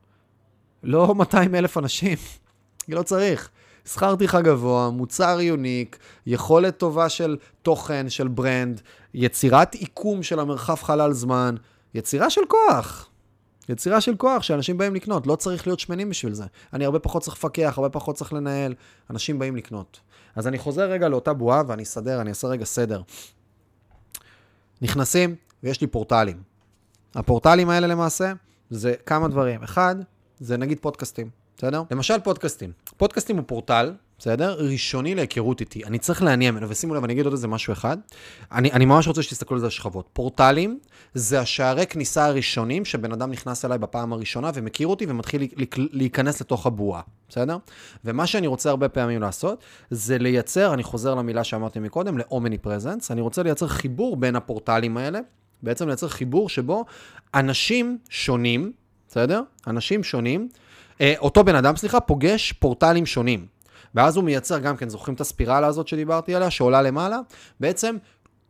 לא 200 אלף אנשים, לא צריך. שכר טרחה גבוה, מוצר יוניק, יכולת טובה של תוכן, של ברנד, יצירת עיקום של המרחב חלל זמן, יצירה של כוח. יצירה של כוח שאנשים באים לקנות, לא צריך להיות שמנים בשביל זה. אני הרבה פחות צריך לפקח, הרבה פחות צריך לנהל, אנשים באים לקנות. אז אני חוזר רגע לאותה בועה ואני אסדר, אני אעשה רגע סדר. נכנסים ויש לי פורטלים. הפורטלים האלה למעשה זה כמה דברים. אחד, זה נגיד פודקאסטים, בסדר? למשל פודקאסטים. פודקאסטים הוא פורטל בסדר? ראשוני להיכרות איתי. אני צריך להניע ממנו, ושימו לב, אני אגיד עוד איזה משהו אחד. אני, אני ממש רוצה שתסתכלו על זה השכבות. פורטלים זה השערי כניסה הראשונים שבן אדם נכנס אליי בפעם הראשונה ומכיר אותי ומתחיל להיכנס לתוך הבועה, בסדר? ומה שאני רוצה הרבה פעמים לעשות, זה לייצר, אני חוזר למילה שאמרתי מקודם, ל-Omni Presence, אני רוצה לייצר חיבור בין הפורטלים האלה, בעצם לייצר חיבור שבו אנשים שונים, בסדר? אנשים שונים, אה, אותו בן אדם, סליחה, פוגש פורטלים שונים. ואז הוא מייצר גם כן, זוכרים את הספירלה הזאת שדיברתי עליה, שעולה למעלה? בעצם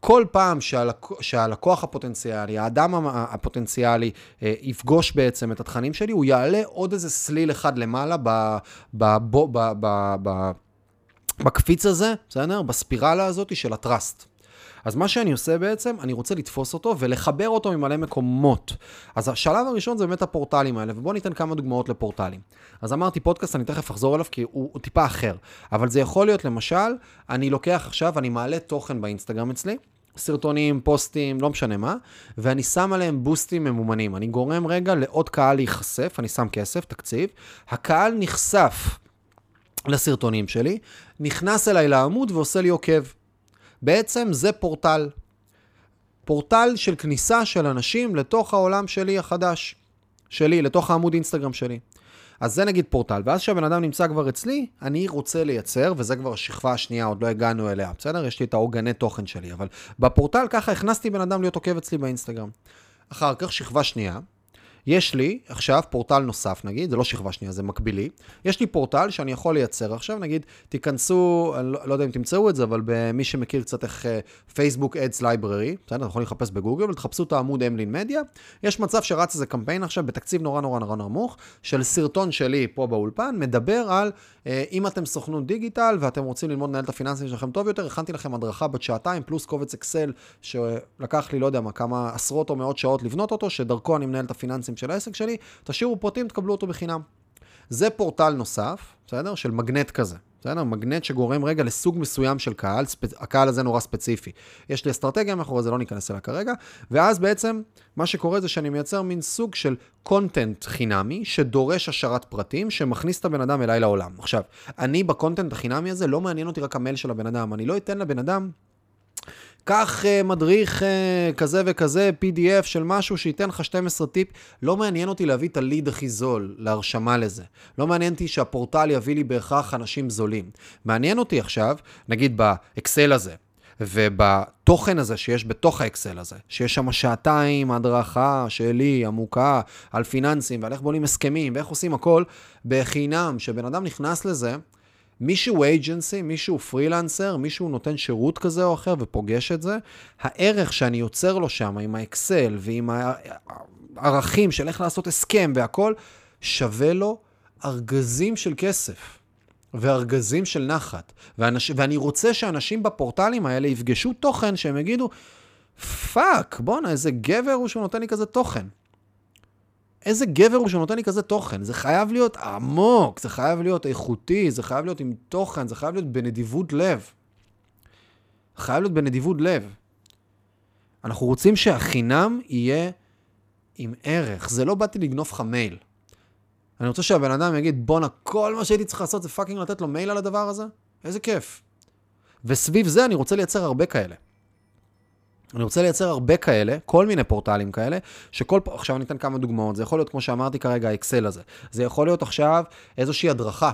כל פעם שהלקוח, שהלקוח הפוטנציאלי, האדם הפוטנציאלי, אה, יפגוש בעצם את התכנים שלי, הוא יעלה עוד איזה סליל אחד למעלה ב, ב, ב, ב, ב, ב, בקפיץ הזה, בסדר? בספירלה הזאת של הטראסט. אז מה שאני עושה בעצם, אני רוצה לתפוס אותו ולחבר אותו ממלא מקומות. אז השלב הראשון זה באמת הפורטלים האלה, ובואו ניתן כמה דוגמאות לפורטלים. אז אמרתי פודקאסט, אני תכף אחזור אליו כי הוא, הוא טיפה אחר. אבל זה יכול להיות למשל, אני לוקח עכשיו, אני מעלה תוכן באינסטגרם אצלי, סרטונים, פוסטים, לא משנה מה, ואני שם עליהם בוסטים ממומנים. אני גורם רגע לעוד קהל להיחשף, אני שם כסף, תקציב, הקהל נחשף לסרטונים שלי, נכנס אליי לעמוד ועושה לי עוקב. בעצם זה פורטל. פורטל של כניסה של אנשים לתוך העולם שלי החדש. שלי, לתוך העמוד אינסטגרם שלי. אז זה נגיד פורטל, ואז כשהבן אדם נמצא כבר אצלי, אני רוצה לייצר, וזה כבר השכבה השנייה, עוד לא הגענו אליה, בסדר? יש לי את העוגני תוכן שלי, אבל בפורטל ככה הכנסתי בן אדם להיות עוקב אצלי באינסטגרם. אחר כך שכבה שנייה, יש לי עכשיו פורטל נוסף נגיד, זה לא שכבה שנייה, זה מקבילי. יש לי פורטל שאני יכול לייצר עכשיו, נגיד, תיכנסו, אני לא, לא יודע אם תמצאו את זה, אבל במי שמכיר קצת איך פייסבוק Ads Library, בסדר, אתם יכולים לחפש בגוגל ותחפשו את העמוד אמלין מדיה. יש מצב שרץ איזה קמפיין עכשיו בתקציב נורא נורא נורא נמוך, של סרטון שלי פה באולפן, מדבר על אה, אם אתם סוכנות דיגיטל ואתם רוצים ללמוד לנהל את הפיננסים שלכם טוב יותר, הכנתי לכם הדרכה בת שעתיים, פלוס קובץ אקסל, שלקח לי, לא יודע מה, כמה עשרות או מאות שעות לבנות אותו, שדרכו אני מנהל את הפיננסים של העסק שלי, תשאירו פרטים, תקבלו אותו בחינם. זה פורטל נוסף, בסדר? של מגנט כזה. בסדר? מגנט שגורם רגע לסוג מסוים של קהל, ספ... הקהל הזה נורא ספציפי. יש לי אסטרטגיה מאחורי זה, לא ניכנס אליה כרגע, ואז בעצם מה שקורה זה שאני מייצר מין סוג של קונטנט חינמי, שדורש השארת פרטים, שמכניס את הבן אדם אליי לעולם. עכשיו, אני בקונטנט החינמי הזה, לא מעניין אותי רק המייל של הבן אדם, אני לא אתן לבן אדם קח uh, מדריך uh, כזה וכזה, PDF של משהו שייתן לך 12 טיפ. לא מעניין אותי להביא את הליד הכי זול להרשמה לזה. לא מעניין אותי שהפורטל יביא לי בהכרח אנשים זולים. מעניין אותי עכשיו, נגיד באקסל הזה, ובתוכן הזה שיש בתוך האקסל הזה, שיש שם שעתיים הדרכה שלי, עמוקה, על פיננסים, ועל איך בונים הסכמים, ואיך עושים הכל בחינם, שבן אדם נכנס לזה, מישהו agency, מישהו פרילנסר, מישהו נותן שירות כזה או אחר ופוגש את זה, הערך שאני יוצר לו שם עם האקסל ועם הערכים של איך לעשות הסכם והכל, שווה לו ארגזים של כסף. וארגזים של נחת. ואנש... ואני רוצה שאנשים בפורטלים האלה יפגשו תוכן שהם יגידו, fuck, בואנה, איזה גבר הוא שהוא נותן לי כזה תוכן. איזה גבר הוא שנותן לי כזה תוכן. זה חייב להיות עמוק, זה חייב להיות איכותי, זה חייב להיות עם תוכן, זה חייב להיות בנדיבות לב. חייב להיות בנדיבות לב. אנחנו רוצים שהחינם יהיה עם ערך. זה לא באתי לגנוב לך מייל. אני רוצה שהבן אדם יגיד, בואנה, כל מה שהייתי צריך לעשות זה fucking לתת לו מייל על הדבר הזה? איזה כיף. וסביב זה אני רוצה לייצר הרבה כאלה. אני רוצה לייצר הרבה כאלה, כל מיני פורטלים כאלה, שכל פעם, עכשיו אני אתן כמה דוגמאות, זה יכול להיות, כמו שאמרתי כרגע, האקסל הזה. זה יכול להיות עכשיו איזושהי הדרכה.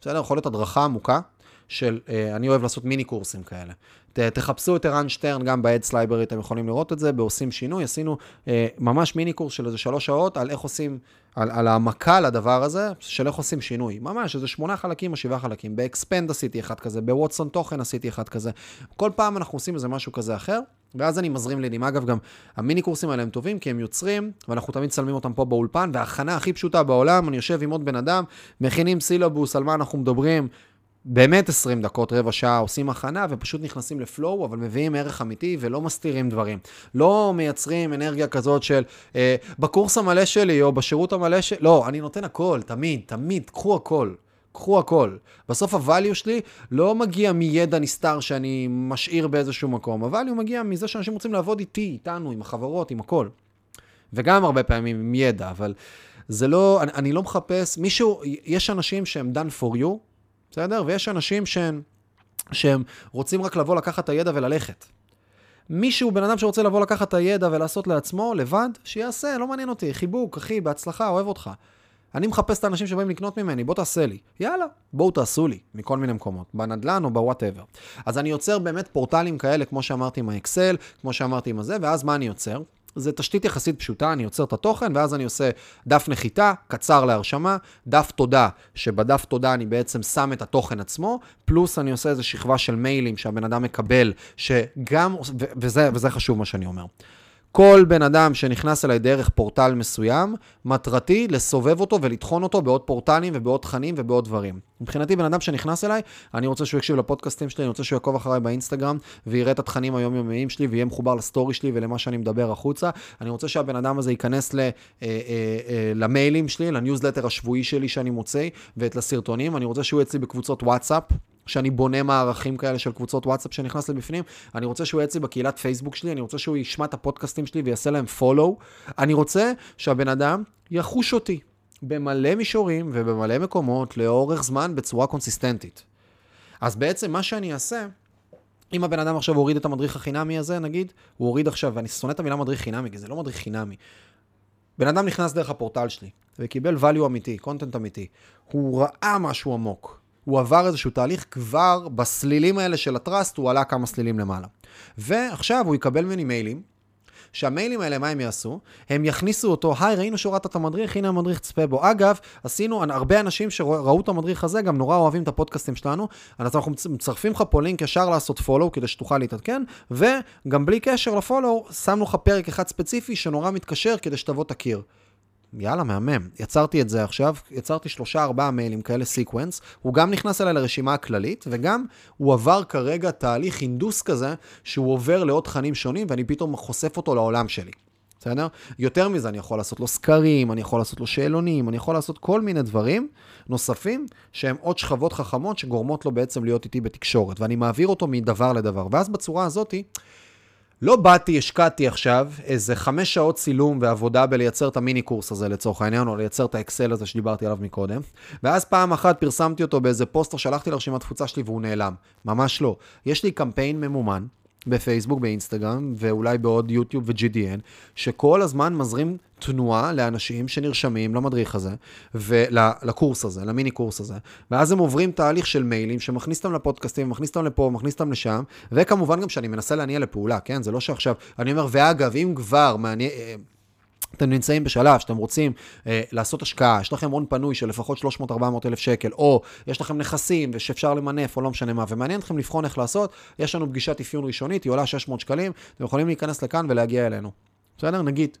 בסדר? יכול להיות הדרכה עמוקה של, אה, אני אוהב לעשות מיני קורסים כאלה. ת, תחפשו את ערן שטרן גם ב-Ads Library, אתם יכולים לראות את זה, בעושים שינוי, עשינו אה, ממש מיני קורס של איזה שלוש שעות על איך עושים, על, על העמקה לדבר הזה, של איך עושים שינוי. ממש, איזה שמונה חלקים או שבעה חלקים. ב-Expand עשיתי אחד כזה, בווטסון תוכן עשיתי אחד כזה. כל פעם אנחנו עושים איזה משהו כזה אחר. ואז אני מזרים לידים. אגב, גם המיני קורסים האלה הם טובים, כי הם יוצרים, ואנחנו תמיד צלמים אותם פה באולפן, וההכנה הכי פשוטה בעולם, אני יושב עם עוד בן אדם, מכינים סילבוס על מה אנחנו מדברים, באמת 20 דקות, רבע שעה, עושים הכנה ופשוט נכנסים לפלואו, אבל מביאים ערך אמיתי ולא מסתירים דברים. לא מייצרים אנרגיה כזאת של אה, בקורס המלא שלי או בשירות המלא שלי, לא, אני נותן הכל, תמיד, תמיד, קחו הכל. קחו הכל. בסוף הvalue שלי לא מגיע מידע נסתר שאני משאיר באיזשהו מקום, הvalue מגיע מזה שאנשים רוצים לעבוד איתי, איתנו, עם החברות, עם הכל. וגם הרבה פעמים עם ידע, אבל זה לא, אני, אני לא מחפש, מישהו, יש אנשים שהם done for you, בסדר? ויש אנשים שהם, שהם רוצים רק לבוא לקחת את הידע וללכת. מישהו, בן אדם שרוצה לבוא לקחת את הידע ולעשות לעצמו, לבד, שיעשה, לא מעניין אותי, חיבוק, אחי, בהצלחה, אוהב אותך. אני מחפש את האנשים שבאים לקנות ממני, בוא תעשה לי. יאללה, בואו תעשו לי, מכל מיני מקומות, בנדלן או ב whatever. אז אני יוצר באמת פורטלים כאלה, כמו שאמרתי עם האקסל, כמו שאמרתי עם הזה, ואז מה אני יוצר? זה תשתית יחסית פשוטה, אני יוצר את התוכן, ואז אני עושה דף נחיתה, קצר להרשמה, דף תודה, שבדף תודה אני בעצם שם את התוכן עצמו, פלוס אני עושה איזו שכבה של מיילים שהבן אדם מקבל, שגם, וזה, וזה חשוב מה שאני אומר. כל בן אדם שנכנס אליי דרך פורטל מסוים, מטרתי לסובב אותו ולטחון אותו בעוד פורטלים ובעוד תכנים ובעוד דברים. מבחינתי, בן אדם שנכנס אליי, אני רוצה שהוא יקשיב לפודקאסטים שלי, אני רוצה שהוא יעקוב אחריי באינסטגרם ויראה את התכנים היומיומיים שלי ויהיה מחובר לסטורי שלי ולמה שאני מדבר החוצה. אני רוצה שהבן אדם הזה ייכנס ל, אה, אה, אה, למיילים שלי, לניוזלטר השבועי שלי שאני מוציא ואת לסרטונים. אני רוצה שהוא יצא בקבוצות וואטסאפ. שאני בונה מערכים כאלה של קבוצות וואטסאפ שנכנס לבפנים, אני רוצה שהוא יהיה אצלי בקהילת פייסבוק שלי, אני רוצה שהוא ישמע את הפודקאסטים שלי ויעשה להם follow. אני רוצה שהבן אדם יחוש אותי במלא מישורים ובמלא מקומות לאורך זמן בצורה קונסיסטנטית. אז בעצם מה שאני אעשה, אם הבן אדם עכשיו הוריד את המדריך החינמי הזה, נגיד, הוא הוריד עכשיו, ואני שונא את המילה מדריך חינמי, כי זה לא מדריך חינמי. בן אדם נכנס דרך הפורטל שלי, וקיבל value אמיתי, קונטנט אמיתי. הוא ראה משהו עמוק. הוא עבר איזשהו תהליך כבר בסלילים האלה של הטראסט, הוא עלה כמה סלילים למעלה. ועכשיו הוא יקבל ממני מיילים, שהמיילים האלה, מה הם יעשו? הם יכניסו אותו, היי, ראינו שהורדת את המדריך, הנה המדריך, צפה בו. אגב, עשינו, הרבה אנשים שראו את המדריך הזה, גם נורא אוהבים את הפודקאסטים שלנו, אז אנחנו מצרפים לך פה לינק ישר לעשות follow, כדי שתוכל להתעדכן, וגם בלי קשר ל follow, שמנו לך פרק אחד ספציפי שנורא מתקשר, כדי שתבוא תכיר. יאללה, מהמם. יצרתי את זה עכשיו, יצרתי שלושה ארבעה מיילים כאלה sequence, הוא גם נכנס אליי לרשימה הכללית, וגם הוא עבר כרגע תהליך הנדוס כזה, שהוא עובר לעוד תכנים שונים, ואני פתאום חושף אותו לעולם שלי. בסדר? יותר מזה, אני יכול לעשות לו סקרים, אני יכול לעשות לו שאלונים, אני יכול לעשות כל מיני דברים נוספים, שהם עוד שכבות חכמות שגורמות לו בעצם להיות איתי בתקשורת, ואני מעביר אותו מדבר לדבר. ואז בצורה הזאתי, לא באתי, השקעתי עכשיו איזה חמש שעות צילום ועבודה בלייצר את המיני קורס הזה לצורך העניין, או לייצר את האקסל הזה שדיברתי עליו מקודם, ואז פעם אחת פרסמתי אותו באיזה פוסטר, שלחתי לרשימת תפוצה שלי והוא נעלם. ממש לא. יש לי קמפיין ממומן, בפייסבוק, באינסטגרם, ואולי בעוד יוטיוב ו-GDN, שכל הזמן מזרים תנועה לאנשים שנרשמים למדריך הזה, ולקורס הזה, למיני קורס הזה, ואז הם עוברים תהליך של מיילים שמכניס אותם לפודקאסטים, מכניס אותם לפה, מכניס אותם לשם, וכמובן גם שאני מנסה להניע לפעולה, כן? זה לא שעכשיו, אני אומר, ואגב, אם כבר מעניין... אתם נמצאים בשלב שאתם רוצים אה, לעשות השקעה, יש לכם הון פנוי של לפחות 300-400 אלף שקל, או יש לכם נכסים ושאפשר למנף או לא משנה מה, ומעניין אתכם לבחון איך לעשות, יש לנו פגישת אפיון ראשונית, היא עולה 600 שקלים, אתם יכולים להיכנס לכאן ולהגיע אלינו. בסדר? נגיד,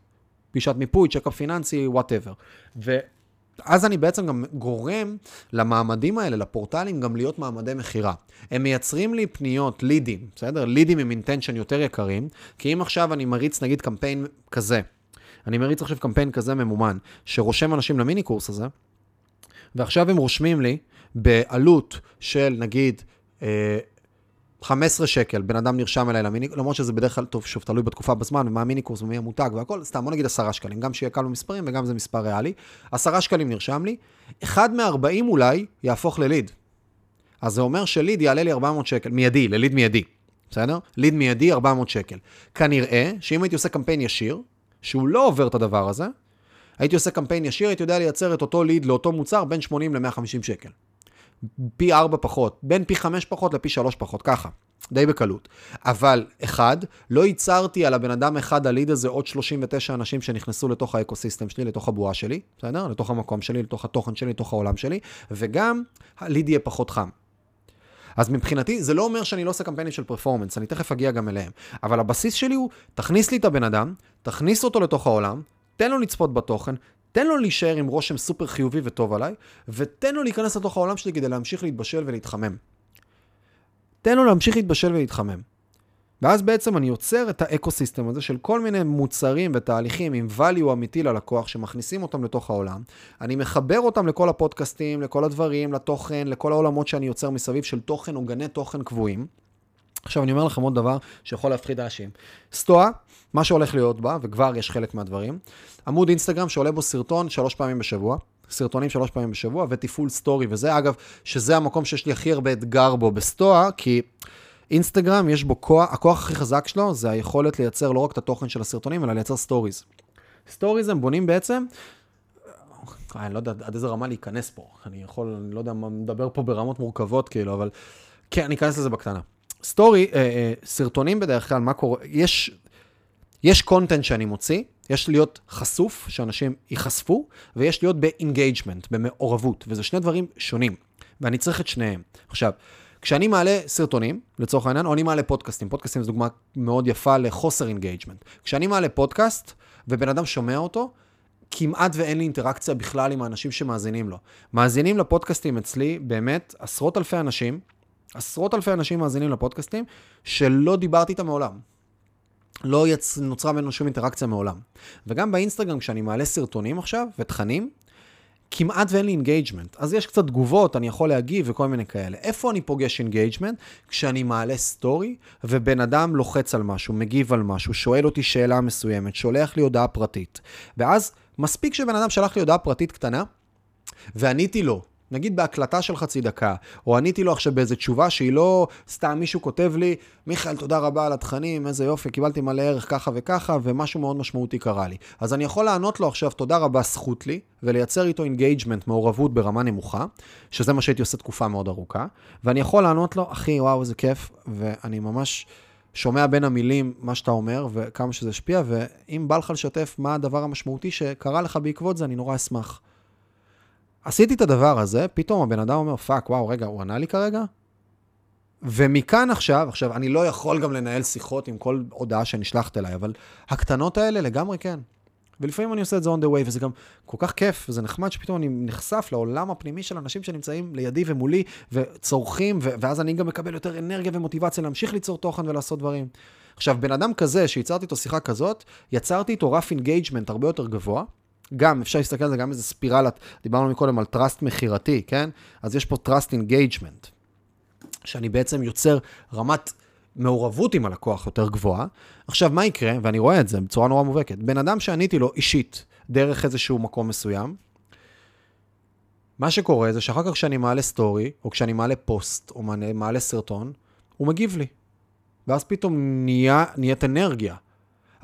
פגישת מיפוי, check-up פיננסי, whatever. ואז אני בעצם גם גורם למעמדים האלה, לפורטלים, גם להיות מעמדי מכירה. הם מייצרים לי פניות, לידים, בסדר? לידים עם intention יותר יקרים, כי אם עכשיו אני מריץ נגיד קמפיין כזה, אני מריץ עכשיו קמפיין כזה ממומן, שרושם אנשים למיני קורס הזה, ועכשיו הם רושמים לי בעלות של נגיד אה, 15 שקל, בן אדם נרשם אליי למיני, למרות שזה בדרך כלל, טוב, שוב, תלוי בתקופה בזמן, ומה המיני קורס ומי המותג והכל, סתם, בוא נגיד 10 שקלים, גם שיהיה קל במספרים וגם זה מספר ריאלי. 10 שקלים נרשם לי, אחד מ-40 אולי יהפוך לליד. אז זה אומר שליד יעלה לי 400 שקל, מיידי, לליד מיידי, בסדר? ליד מיידי 400 שקל. כנראה שאם הייתי עושה קמפיין ישיר, שהוא לא עובר את הדבר הזה, הייתי עושה קמפיין ישיר, הייתי יודע לייצר את אותו ליד לאותו מוצר בין 80 ל-150 שקל. פי 4 פחות, בין פי 5 פחות לפי 3 פחות, ככה, די בקלות. אבל, אחד, לא ייצרתי על הבן אדם אחד הליד הזה עוד 39 אנשים שנכנסו לתוך האקוסיסטם שלי, לתוך הבועה שלי, בסדר? לתוך המקום שלי, לתוך התוכן שלי, לתוך העולם שלי, וגם הליד יהיה פחות חם. אז מבחינתי, זה לא אומר שאני לא עושה קמפיינים של פרפורמנס, אני תכף אגיע גם אליהם. אבל הבסיס שלי הוא, תכניס לי את הבן אדם, תכניס אותו לתוך העולם, תן לו לצפות בתוכן, תן לו להישאר עם רושם סופר חיובי וטוב עליי, ותן לו להיכנס לתוך העולם שלי כדי להמשיך להתבשל ולהתחמם. תן לו להמשיך להתבשל ולהתחמם. ואז בעצם אני יוצר את ה ecosystem הזה של כל מיני מוצרים ותהליכים עם value אמיתי ללקוח, שמכניסים אותם לתוך העולם. אני מחבר אותם לכל הפודקאסטים, לכל הדברים, לתוכן, לכל העולמות שאני יוצר מסביב של תוכן עוגני תוכן קבועים. עכשיו אני אומר לכם עוד דבר שיכול להפחיד אנשים. סטואה, מה שהולך להיות בה, וכבר יש חלק מהדברים, עמוד אינסטגרם שעולה בו סרטון שלוש פעמים בשבוע, סרטונים שלוש פעמים בשבוע, ותפעול סטורי, וזה אגב, שזה המקום שיש לי הכי הרבה אתגר בו בסטואה, כי אינסטגרם יש בו כוח, הכוח הכי חזק שלו זה היכולת לייצר לא רק את התוכן של הסרטונים, אלא לייצר סטוריז. סטוריז הם בונים בעצם, אה, אני לא יודע עד איזה רמה להיכנס פה, אני יכול, אני לא יודע מה מדבר פה ברמות מורכבות כאילו, אבל כן, אני אכנס לזה בקטנה. סטורי, אה, אה, סרטונים בדרך כלל, מה קורה, יש, יש content שאני מוציא, יש להיות חשוף, שאנשים ייחשפו, ויש להיות ב-engagement, במעורבות, וזה שני דברים שונים, ואני צריך את שניהם. עכשיו, כשאני מעלה סרטונים, לצורך העניין, או אני מעלה פודקאסטים, פודקאסטים זו דוגמה מאוד יפה לחוסר engagement. כשאני מעלה פודקאסט, ובן אדם שומע אותו, כמעט ואין לי אינטראקציה בכלל עם האנשים שמאזינים לו. מאזינים לפודקאסטים אצלי, באמת, עשרות אלפי אנשים, עשרות אלפי אנשים מאזינים לפודקאסטים, שלא דיברתי איתם מעולם. לא יצ... נוצרה בינינו שום אינטראקציה מעולם. וגם באינסטגרם, כשאני מעלה סרטונים עכשיו, ותכנים, כמעט ואין לי engagement. אז יש קצת תגובות, אני יכול להגיב וכל מיני כאלה. איפה אני פוגש engagement? כשאני מעלה סטורי, ובן אדם לוחץ על משהו, מגיב על משהו, שואל אותי שאלה מסוימת, שולח לי הודעה פרטית. ואז מספיק שבן אדם שלח לי הודעה פרטית קטנה, ועניתי לו, נגיד בהקלטה של חצי דקה, או עניתי לו עכשיו באיזה תשובה שהיא לא סתם מישהו כותב לי, מיכאל, תודה רבה על התכנים, איזה יופי, קיבלתי מלא ערך ככה וככה, ומשהו מאוד משמעותי קרה לי. אז אני יכול לענות לו עכשיו, תודה רבה, זכות לי, ולייצר איתו engagement, מעורבות ברמה נמוכה, שזה מה שהייתי עושה תקופה מאוד ארוכה, ואני יכול לענות לו, אחי, וואו, איזה כיף, ואני ממש... שומע בין המילים מה שאתה אומר וכמה שזה השפיע, ואם בא לך לשתף מה הדבר המשמעותי שקרה לך בעקבות זה, אני נורא אשמח. עשיתי את הדבר הזה, פתאום הבן אדם אומר, פאק, וואו, רגע, הוא ענה לי כרגע? ומכאן עכשיו, עכשיו, אני לא יכול גם לנהל שיחות עם כל הודעה שנשלחת אליי, אבל הקטנות האלה לגמרי כן. ולפעמים אני עושה את זה on the way, וזה גם כל כך כיף, וזה נחמד שפתאום אני נחשף לעולם הפנימי של אנשים שנמצאים לידי ומולי, וצורכים, ו- ואז אני גם מקבל יותר אנרגיה ומוטיבציה להמשיך ליצור תוכן ולעשות דברים. עכשיו, בן אדם כזה, שיצרתי איתו שיחה כזאת, יצרתי איתו רף engagement הרבה יותר גבוה, גם, אפשר להסתכל על זה גם איזה ספירלה, דיברנו מקודם על trust מכירתי, כן? אז יש פה trust engagement, שאני בעצם יוצר רמת מעורבות עם הלקוח יותר גבוהה. עכשיו, מה יקרה, ואני רואה את זה בצורה נורא מובהקת, בן אדם שעניתי לו אישית, דרך איזשהו מקום מסוים, מה שקורה זה שאחר כך כשאני מעלה סטורי, או כשאני מעלה פוסט, או מעלה סרטון, הוא מגיב לי. ואז פתאום נהיה, נהיית אנרגיה.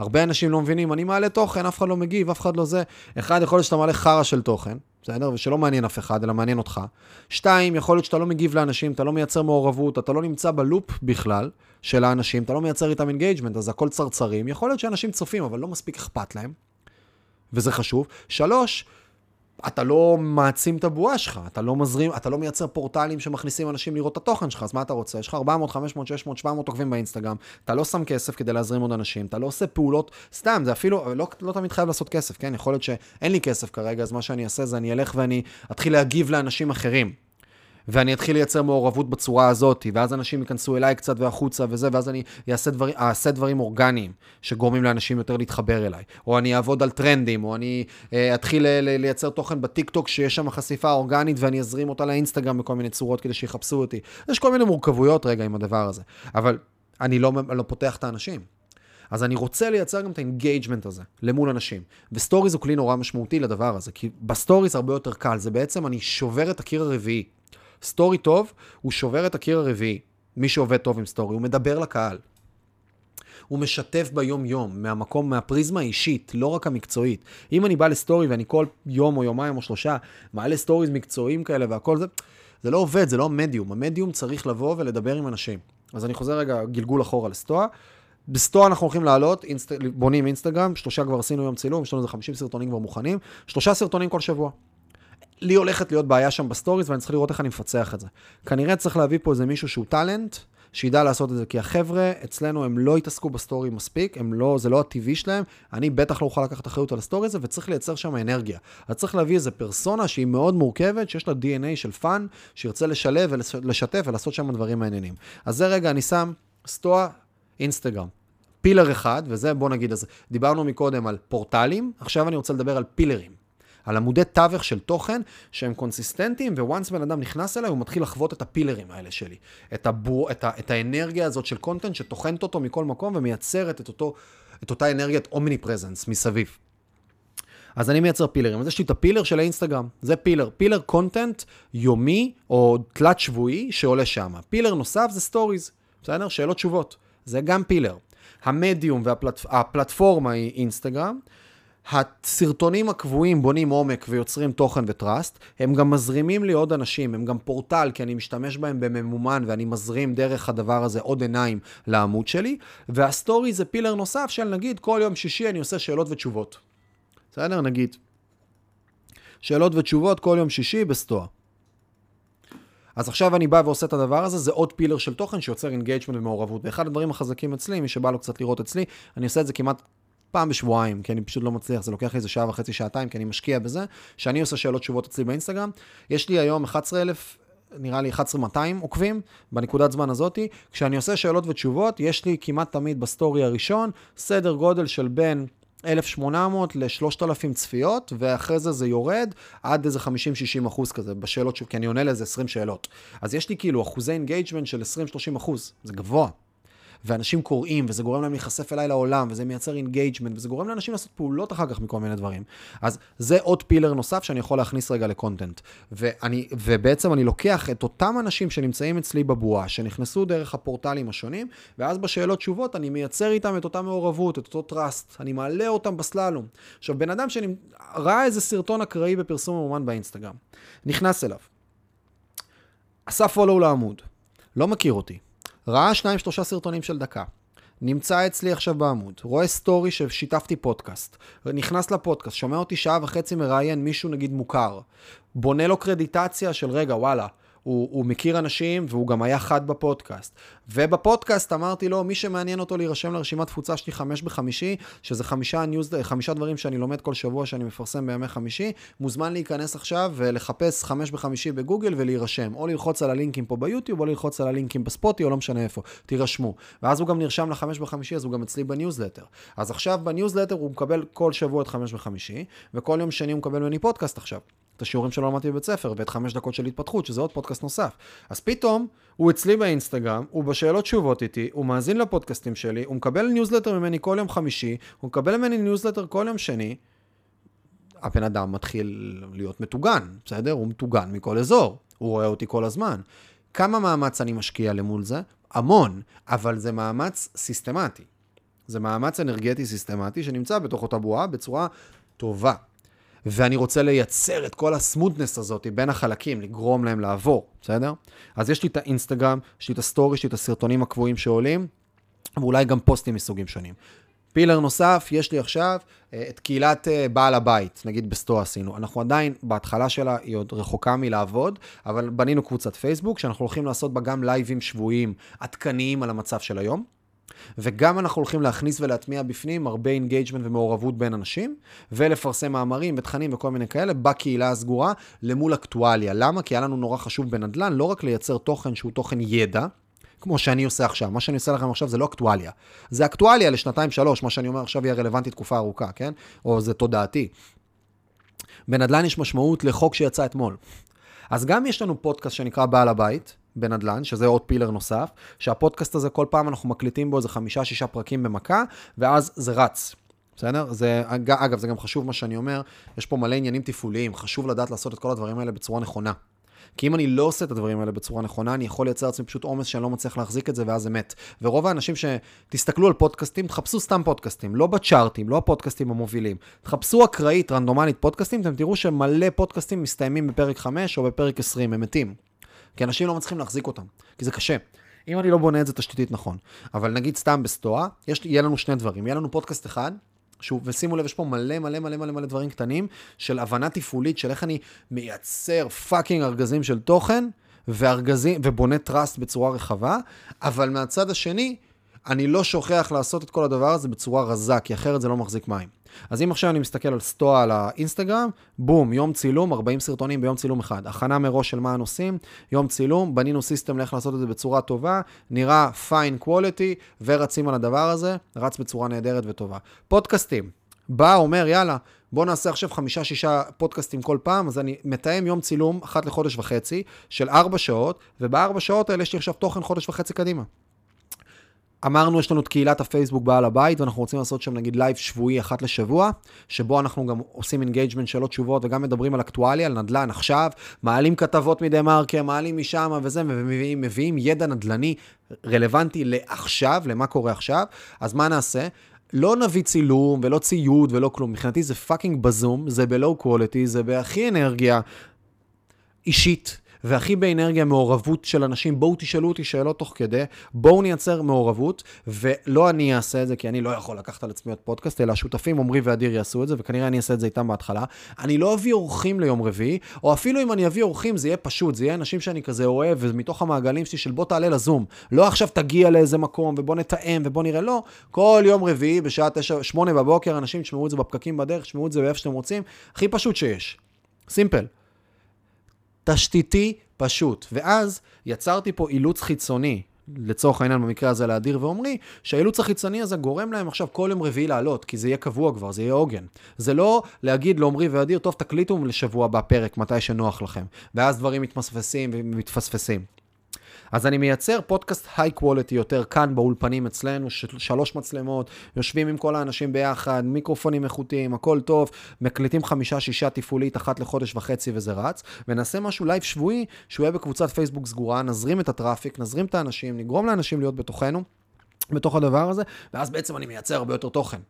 הרבה אנשים לא מבינים, אני מעלה תוכן, אף אחד לא מגיב, אף אחד לא זה. אחד, יכול להיות שאתה מעלה חרא של תוכן, בסדר? ושלא מעניין אף אחד, אלא מעניין אותך. שתיים, יכול להיות שאתה לא מגיב לאנשים, אתה לא מייצר מעורבות, אתה לא נמצא ב loop בכלל של האנשים, אתה לא מייצר איתם engagement, אז הכל צרצרים. יכול להיות שאנשים צופים, אבל לא מספיק אכפת להם, וזה חשוב. שלוש, אתה לא מעצים את הבועה שלך, אתה לא מזרים, אתה לא מייצר פורטלים שמכניסים אנשים לראות את התוכן שלך, אז מה אתה רוצה? יש לך 400, 500, 600, 700 עוקבים באינסטגרם, אתה לא שם כסף כדי להזרים עוד אנשים, אתה לא עושה פעולות, סתם, זה אפילו, לא, לא תמיד חייב לעשות כסף, כן? יכול להיות שאין לי כסף כרגע, אז מה שאני אעשה זה אני אלך ואני אתחיל להגיב לאנשים אחרים. ואני אתחיל לייצר מעורבות בצורה הזאת, ואז אנשים ייכנסו אליי קצת והחוצה וזה, ואז אני אעשה דברים, אעשה דברים אורגניים, שגורמים לאנשים יותר להתחבר אליי. או אני אעבוד על טרנדים, או אני אה, אתחיל לייצר תוכן בטיקטוק שיש שם חשיפה אורגנית, ואני אזרים אותה לאינסטגרם בכל מיני צורות כדי שיחפשו אותי. יש כל מיני מורכבויות רגע עם הדבר הזה. אבל אני לא, לא פותח את האנשים. אז אני רוצה לייצר גם את ה engagement הזה למול אנשים. וסטוריז הוא כלי נורא משמעותי לדבר הזה, כי בסטוריז הרבה יותר קל, זה בעצם אני שובר את הקיר הרביעי. סטורי טוב, הוא שובר את הקיר הרביעי. מי שעובד טוב עם סטורי, הוא מדבר לקהל. הוא משתף ביום-יום, מהמקום, מהפריזמה האישית, לא רק המקצועית. אם אני בא לסטורי ואני כל יום או יומיים או שלושה מעלה סטוריז מקצועיים כאלה והכל זה, זה לא עובד, זה לא המדיום. המדיום צריך לבוא ולדבר עם אנשים. אז אני חוזר רגע גלגול אחורה לסטואה. בסטואה אנחנו הולכים לעלות, אינסט... בונים אינסטגרם, שלושה כבר עשינו יום צילום, יש לנו איזה 50 סרטונים כבר מוכנים, שלושה סרטונים כל שבוע. לי הולכת להיות בעיה שם בסטוריז, ואני צריך לראות איך אני מפצח את זה. כנראה צריך להביא פה איזה מישהו שהוא טאלנט, שידע לעשות את זה, כי החבר'ה אצלנו הם לא התעסקו בסטורי מספיק, הם לא, זה לא הטבעי שלהם, אני בטח לא אוכל לקחת אחריות על הסטורי הזה, וצריך לייצר שם אנרגיה. אז צריך להביא איזה פרסונה שהיא מאוד מורכבת, שיש לה DNA של fun, שירצה לשלב ולשתף ולעשות שם דברים מעניינים. אז זה רגע, אני שם סטואה, אינסטגרם. pillar אחד, וזה בוא נגיד, אז דיברנו מקודם על פורטלים, עכשיו אני רוצה לדבר על פילרים. על עמודי תווך של תוכן שהם קונסיסטנטיים, once בן אדם נכנס אליי, הוא מתחיל לחוות את הפילרים האלה שלי. את, הבור, את, ה, את האנרגיה הזאת של content שטוחנת אותו מכל מקום ומייצרת את, אותו, את אותה אנרגיית omnipresence מסביב. אז אני מייצר פילרים. אז יש לי את ה pillar של האינסטגרם, זה pillar. pillar content יומי או תלת שבועי שעולה שם. pillar נוסף זה סטוריז, בסדר? שאלות תשובות. זה גם pillar. המדיום והפלטפורמה היא אינסטגרם. הסרטונים הקבועים בונים עומק ויוצרים תוכן ו trust, הם גם מזרימים לי עוד אנשים, הם גם פורטל, כי אני משתמש בהם בממומן ואני מזרים דרך הדבר הזה עוד עיניים לעמוד שלי, והסטורי זה pillar נוסף של נגיד כל יום שישי אני עושה שאלות ותשובות. בסדר? נגיד. שאלות ותשובות כל יום שישי בסטואה. אז עכשיו אני בא ועושה את הדבר הזה, זה עוד pillar של תוכן שיוצר engagement ומעורבות. ואחד הדברים החזקים אצלי, מי שבא לו קצת לראות אצלי, אני עושה את זה כמעט פעם בשבועיים, כי אני פשוט לא מצליח, זה לוקח לי איזה שעה וחצי, שעתיים, כי אני משקיע בזה, שאני עושה שאלות תשובות אצלי באינסטגרם. יש לי היום 11,000, נראה לי 11,200 עוקבים בנקודת זמן הזאתי. כשאני עושה שאלות ותשובות, יש לי כמעט תמיד בסטורי הראשון, סדר גודל של בין 1,800 ל-3,000 צפיות, ואחרי זה זה יורד עד איזה 50-60 אחוז כזה בשאלות, כי אני עונה לאיזה 20 שאלות. אז יש לי כאילו אחוזי engagement של 20-30 אחוז, זה גבוה. ואנשים קוראים, וזה גורם להם להיחשף אליי לעולם, וזה מייצר engagement, וזה גורם לאנשים לעשות פעולות אחר כך מכל מיני דברים. אז זה עוד pillar נוסף שאני יכול להכניס רגע ל content. ואני, ובעצם אני לוקח את אותם אנשים שנמצאים אצלי בבועה, שנכנסו דרך הפורטלים השונים, ואז בשאלות תשובות אני מייצר איתם את אותה מעורבות, את אותו trust, אני מעלה אותם בסללום. עכשיו, בן אדם שראה איזה סרטון אקראי בפרסום ממומן באינסטגרם, נכנס אליו, עשה follow לעמוד, לא מכיר אותי, ראה שניים שלושה סרטונים של דקה, נמצא אצלי עכשיו בעמוד, רואה סטורי ששיתפתי פודקאסט, נכנס לפודקאסט, שומע אותי שעה וחצי מראיין מישהו נגיד מוכר, בונה לו קרדיטציה של רגע, וואלה, הוא, הוא מכיר אנשים והוא גם היה חד בפודקאסט. ובפודקאסט אמרתי לו, מי שמעניין אותו להירשם לרשימת תפוצה שלי חמש בחמישי, שזה חמישה, news, חמישה דברים שאני לומד כל שבוע שאני מפרסם בימי חמישי, מוזמן להיכנס עכשיו ולחפש חמש בחמישי בגוגל ולהירשם. או ללחוץ על הלינקים פה ביוטיוב, או ללחוץ על הלינקים בספוטי, או לא משנה איפה. תירשמו. ואז הוא גם נרשם לחמש בחמישי, אז הוא גם אצלי בניוזלטר. אז עכשיו בניוזלטר הוא מקבל כל שבוע את חמש בחמישי, וכל יום שני הוא מקבל ממני פודקאסט עכשיו. את השיעורים שלא למדתי בבית ספר, ואת חמש דקות של התפתחות, שזה עוד פודקאסט נוסף. אז פתאום, הוא אצלי באינסטגרם, הוא בשאלות תשובות איתי, הוא מאזין לפודקאסטים שלי, הוא מקבל ניוזלטר ממני כל יום חמישי, הוא מקבל ממני ניוזלטר כל יום שני. הבן אדם מתחיל להיות מטוגן, בסדר? הוא מטוגן מכל אזור, הוא רואה אותי כל הזמן. כמה מאמץ אני משקיע למול זה? המון, אבל זה מאמץ סיסטמטי. זה מאמץ אנרגטי סיסטמטי שנמצא בתוך אותה בועה בצורה טובה. ואני רוצה לייצר את כל ה smoothness הזאת בין החלקים, לגרום להם לעבור, בסדר? אז יש לי את האינסטגרם, יש לי את הסטורי, יש לי את הסרטונים הקבועים שעולים, ואולי גם פוסטים מסוגים שונים. pillar נוסף, יש לי עכשיו אה, את קהילת אה, בעל הבית, נגיד בסטואה עשינו. אנחנו עדיין, בהתחלה שלה היא עוד רחוקה מלעבוד, אבל בנינו קבוצת פייסבוק, שאנחנו הולכים לעשות בה גם לייבים שבועיים עדכניים על המצב של היום. וגם אנחנו הולכים להכניס ולהטמיע בפנים הרבה engagement ומעורבות בין אנשים, ולפרסם מאמרים ותכנים וכל מיני כאלה בקהילה הסגורה למול אקטואליה. למה? כי היה לנו נורא חשוב בנדל"ן לא רק לייצר תוכן שהוא תוכן ידע, כמו שאני עושה עכשיו. מה שאני עושה לכם עכשיו זה לא אקטואליה. זה אקטואליה לשנתיים-שלוש, מה שאני אומר עכשיו יהיה רלוונטי תקופה ארוכה, כן? או זה תודעתי. בנדל"ן יש משמעות לחוק שיצא אתמול. אז גם יש לנו פודקאסט שנקרא בעל הבית, בנדל"ן, שזה עוד pillar נוסף, שהפודקאסט הזה כל פעם אנחנו מקליטים בו איזה חמישה-שישה פרקים במכה, ואז זה רץ. בסדר? זה, אגב, זה גם חשוב מה שאני אומר, יש פה מלא עניינים תפעוליים, חשוב לדעת לעשות את כל הדברים האלה בצורה נכונה. כי אם אני לא עושה את הדברים האלה בצורה נכונה, אני יכול לייצר לעצמי פשוט עומס שאני לא מצליח להחזיק את זה, ואז זה מת. ורוב האנשים שתסתכלו על פודקאסטים, תחפשו סתם פודקאסטים, לא בצ'ארטים, לא הפודקאסטים המובילים. תחפשו אקראית, רנדומלית פודקאסטים, אתם תראו שמלא פודקאסטים מסתיימים בפרק 5 או בפרק 20, הם מתים. כי אנשים לא מצליחים להחזיק אותם, כי זה קשה. אם אני לא בונה את זה תשתיתית נכון. אבל נגיד סתם בסטואה, יהיה לנו שני דברים. יהיה לנו פודקאסט אחד, שהוא, ושימו לב, יש פה מלא מלא מלא מלא מלא דברים קטנים של הבנה תפעולית של איך אני מייצר fucking ארגזים של תוכן, וארגזים, ובונה trust בצורה רחבה, אבל מהצד השני, אני לא שוכח לעשות את כל הדבר הזה בצורה רזה, כי אחרת זה לא מחזיק מים. אז אם עכשיו אני מסתכל על סטואה על האינסטגרם, בום, יום צילום, 40 סרטונים ביום צילום אחד. הכנה מראש של מה הנושאים, יום צילום, בנינו system לאיך לעשות את זה בצורה טובה, נראה fine quality, ורצים על הדבר הזה, רץ בצורה נהדרת וטובה. פודקאסטים, בא, אומר, יאללה, בוא נעשה עכשיו חמישה-שישה פודקאסטים כל פעם, אז אני מתאם יום צילום אחת לחודש וחצי, של ארבע שעות, ובארבע שעות האלה יש לי עכשיו תוכן חודש וחצי קדימה. אמרנו, יש לנו את קהילת הפייסבוק בעל הבית, ואנחנו רוצים לעשות שם נגיד לייב שבועי אחת לשבוע, שבו אנחנו גם עושים engagement שאלות תשובות, וגם מדברים על אקטואליה, על נדל"ן עכשיו, מעלים כתבות מדה מרקר, מעלים משם וזה, ומביאים ידע נדל"ני רלוונטי לעכשיו, למה קורה עכשיו. אז מה נעשה? לא נביא צילום ולא ציוד ולא כלום. מבחינתי זה fucking בזום, זה ב low quality, זה בהכי אנרגיה אישית. והכי באנרגיה מעורבות של אנשים, בואו תשאלו אותי שאלות תוך כדי, בואו נייצר מעורבות, ולא אני אעשה את זה, כי אני לא יכול לקחת על עצמי עוד פודקאסט, אלא השותפים עמרי ואדיר יעשו את זה, וכנראה אני אעשה את זה איתם בהתחלה. אני לא אביא אורחים ליום רביעי, או אפילו אם אני אביא אורחים, זה יהיה פשוט, זה יהיה אנשים שאני כזה אוהב, ומתוך המעגלים שלי של בוא תעלה לזום. לא עכשיו תגיע לאיזה מקום, ובוא נתאם, ובוא נראה, לא. כל יום רביעי בשעה 9, 8 בבוקר, אנשים תשמעו את זה בפקקים בדרך, תשמעו את זה באיפה שאתם רוצים, הכי פשוט שיש. סימפל. תשתיתי פשוט. ואז יצרתי פה אילוץ חיצוני, לצורך העניין במקרה הזה לאדיר ועומרי, שהאילוץ החיצוני הזה גורם להם עכשיו כל יום רביעי לעלות, כי זה יהיה קבוע כבר, זה יהיה עוגן. זה לא להגיד לעומרי ואדיר, טוב, תקליטו לשבוע הבא פרק, מתי שנוח לכם. ואז דברים מתמסמסים ומתפספסים. אז אני מייצר פודקאסט high quality יותר כאן באולפנים אצלנו, שלוש מצלמות, יושבים עם כל האנשים ביחד, מיקרופונים איכותיים, הכל טוב, מקליטים חמישה-שישה תפעולית אחת לחודש וחצי וזה רץ, ונעשה משהו לייב שבועי, שהוא יהיה בקבוצת פייסבוק סגורה, נזרים את ה traffic, נזרים את האנשים, נגרום לאנשים להיות בתוכנו. בתוך הדבר הזה, ואז בעצם אני מייצר הרבה יותר תוכן.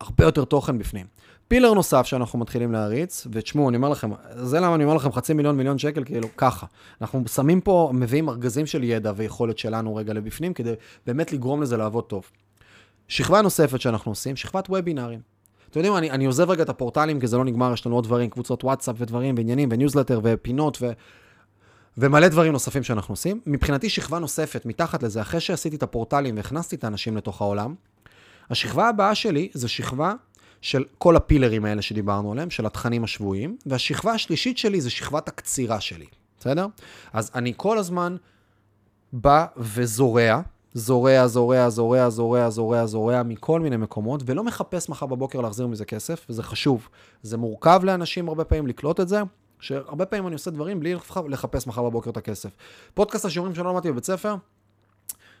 הרבה יותר תוכן בפנים. pillar נוסף שאנחנו מתחילים להריץ, ותשמעו, אני אומר לכם, זה למה אני אומר לכם חצי מיליון, מיליון שקל, כאילו, ככה. אנחנו שמים פה, מביאים ארגזים של ידע ויכולת שלנו רגע לבפנים, כדי באמת לגרום לזה לעבוד טוב. שכבה נוספת שאנחנו עושים, שכבת וובינארים. אתם יודעים, אני, אני עוזב רגע את הפורטלים, כי זה לא נגמר, יש לנו עוד דברים, קבוצות וואטסאפ ודברים, ועניינים, וניוזלטר, ופינות, ו... ומלא דברים נוספים שאנחנו עושים. מבחינתי, שכבה נוספת, מתחת לזה, אחרי שעשיתי את הפורטלים והכנסתי את האנשים לתוך העולם, השכבה הבאה שלי זה שכבה של כל הפילרים האלה שדיברנו עליהם, של התכנים השבועיים, והשכבה השלישית שלי זה שכבת הקצירה שלי, בסדר? אז אני כל הזמן בא וזורע, זורע, זורע, זורע, זורע, זורע, זורע מכל מיני מקומות, ולא מחפש מחר בבוקר להחזיר מזה כסף, וזה חשוב. זה מורכב לאנשים הרבה פעמים לקלוט את זה, שהרבה פעמים אני עושה דברים בלי לחפש מחר בבוקר את הכסף. פודקאסט השיעורים שלא למדתי בבית ספר,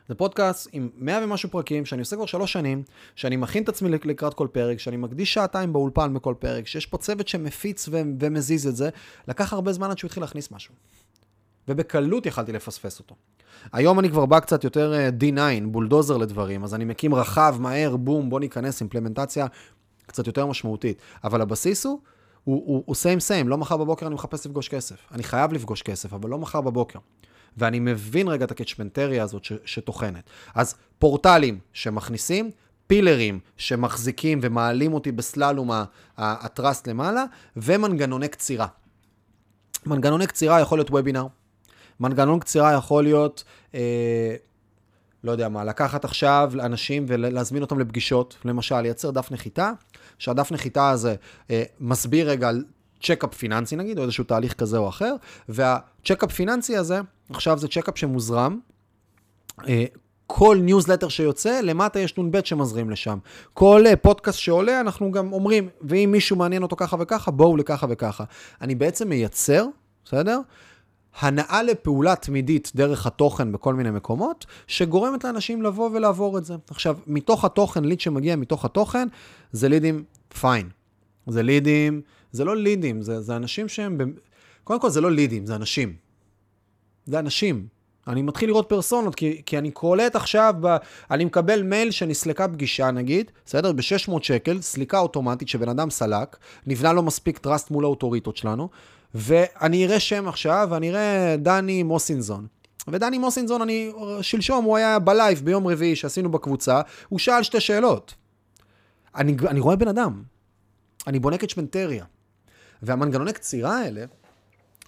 זה פודקאסט עם מאה ומשהו פרקים, שאני עושה כבר שלוש שנים, שאני מכין את עצמי לקראת כל פרק, שאני מקדיש שעתיים באולפן בכל פרק, שיש פה צוות שמפיץ ו- ומזיז את זה, לקח הרבה זמן עד שהוא התחיל להכניס משהו. ובקלות יכלתי לפספס אותו. היום אני כבר בא קצת יותר אה, D9, בולדוזר לדברים, אז אני מקים רחב, מהר, בום, בוא ניכנס, אימפלמנטציה קצת יותר משמעותית. אבל הבסיס הוא, הוא, same same, לא מחר בבוקר אני מחפש לפגוש כסף. אני חייב לפגוש כסף, אבל לא מחר בבוקר. ואני מבין רגע את הקצ'מנטריה הזאת ש, שטוחנת. אז פורטלים שמכניסים, פילרים שמחזיקים ומעלים אותי בסללום הטראסט למעלה, ומנגנוני קצירה. מנגנוני קצירה יכול להיות וובינר, מנגנון קצירה יכול להיות, אה, לא יודע מה, לקחת עכשיו אנשים ולהזמין אותם לפגישות, למשל, לייצר דף נחיתה, שהדף נחיתה הזה אה, מסביר רגע צ'קאפ פיננסי נגיד, או איזשהו תהליך כזה או אחר, והצ'קאפ פיננסי הזה, עכשיו זה צ'קאפ שמוזרם. אה, כל ניוזלטר שיוצא, למטה יש נ"ב שמזרים לשם. כל אה, פודקאסט שעולה, אנחנו גם אומרים, ואם מישהו מעניין אותו ככה וככה, בואו לככה וככה. אני בעצם מייצר, בסדר? הנעה לפעולה תמידית דרך התוכן בכל מיני מקומות, שגורמת לאנשים לבוא ולעבור את זה. עכשיו, מתוך התוכן, ליד שמגיע מתוך התוכן, זה לידים fine. זה לידים זה לא לידים, זה, זה אנשים שהם... קודם כל זה לא לידים, זה אנשים. זה אנשים. אני מתחיל לראות פרסונות, כי, כי אני קולט עכשיו, ב, אני מקבל מייל שנסלקה פגישה נגיד, בסדר? ב-600 שקל, סליקה אוטומטית שבן אדם סלק, נבנה לו מספיק trust מול האוטוריטות שלנו, ואני אראה שם עכשיו, ואני אראה דני מוסינזון. ודני מוסינזון, אני, שלשום הוא היה בלייב ביום רביעי שעשינו בקבוצה, הוא שאל שתי שאלות. אני, אני רואה בן אדם, אני בונה קצ'מנטריה. והמנגנוני קצירה האלה,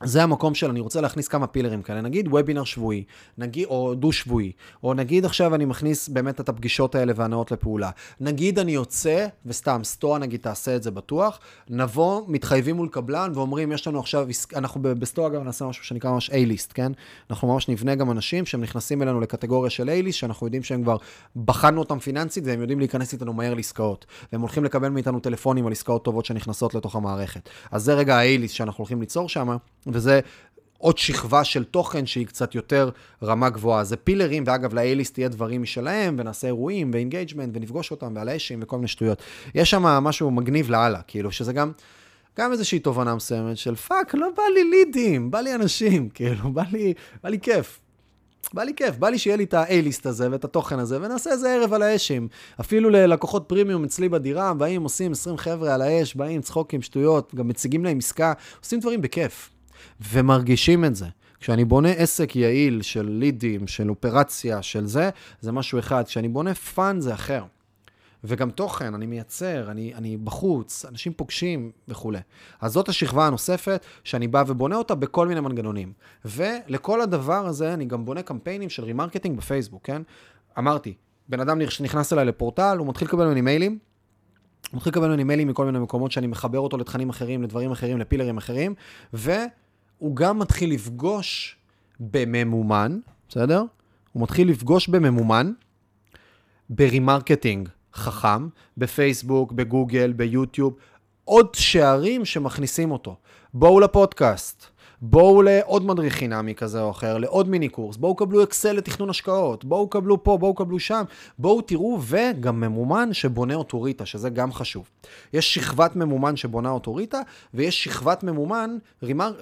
זה המקום של אני רוצה להכניס כמה פילרים כאלה, נגיד וובינר שבועי, נגיד, או דו-שבועי, או נגיד עכשיו אני מכניס באמת את הפגישות האלה והנאות לפעולה. נגיד אני יוצא, וסתם, סטואה נגיד תעשה את זה בטוח, נבוא, מתחייבים מול קבלן ואומרים, יש לנו עכשיו, אנחנו בסטואה גם נעשה משהו שנקרא ממש A-ליסט, כן? אנחנו ממש נבנה גם אנשים שהם נכנסים אלינו לקטגוריה של A-list, שאנחנו יודעים שהם כבר בחנו אותם פיננסית והם יודעים להיכנס איתנו מהר לעסקאות. והם הולכים לקבל מאיתנו טלפונים על עסקאות טובות שנכנסות לתוך המערכת. אז זה רגע. וזה עוד שכבה של תוכן שהיא קצת יותר רמה גבוהה. זה פילרים, ואגב, ל A-list יהיה דברים משלהם, ונעשה אירועים, ו engagement, ונפגוש אותם, ועל האשים, וכל מיני שטויות. יש שם משהו מגניב לאללה, כאילו, שזה גם... גם איזושהי תובנה מסוימת של fuck, לא בא לי לידים, בא לי אנשים, כאילו, בא לי, בא לי כיף. בא לי כיף, בא לי שיהיה לי את ה A-list הזה ואת התוכן הזה, ונעשה איזה ערב על האשים. אפילו ללקוחות פרימיום אצלי בדירה, באים, עושים 20 חבר'ה על האש, באים, צחוקים, שטויות, גם מציגים להם עסקה, עושים דברים בכיף. ומרגישים את זה. כשאני בונה עסק יעיל של לידים, של אופרציה, של זה, זה משהו אחד. כשאני בונה fun זה אחר. וגם תוכן, אני מייצר, אני, אני בחוץ, אנשים פוגשים וכולי. אז זאת השכבה הנוספת שאני בא ובונה אותה בכל מיני מנגנונים. ולכל הדבר הזה אני גם בונה קמפיינים של remarketing בפייסבוק, כן? אמרתי, בן אדם נכנס אליי לפורטל, הוא מתחיל לקבל ממני מיילים, הוא מתחיל לקבל ממני מיילים מכל מיני מקומות שאני מחבר אותו לתכנים אחרים, לדברים אחרים, לפילרים אחרים, ו... הוא גם מתחיל לפגוש בממומן, בסדר? הוא מתחיל לפגוש בממומן, ב remarketing חכם, בפייסבוק, בגוגל, ביוטיוב, עוד שערים שמכניסים אותו. בואו לפודקאסט, בואו לעוד מדריך חינמי כזה או אחר, לעוד מיני קורס, בואו קבלו אקסל לתכנון השקעות, בואו קבלו פה, בואו קבלו שם, בואו תראו, וגם ממומן שבונה אוטוריטה, שזה גם חשוב. יש שכבת ממומן שבונה אוטוריטה, ויש שכבת ממומן, remar...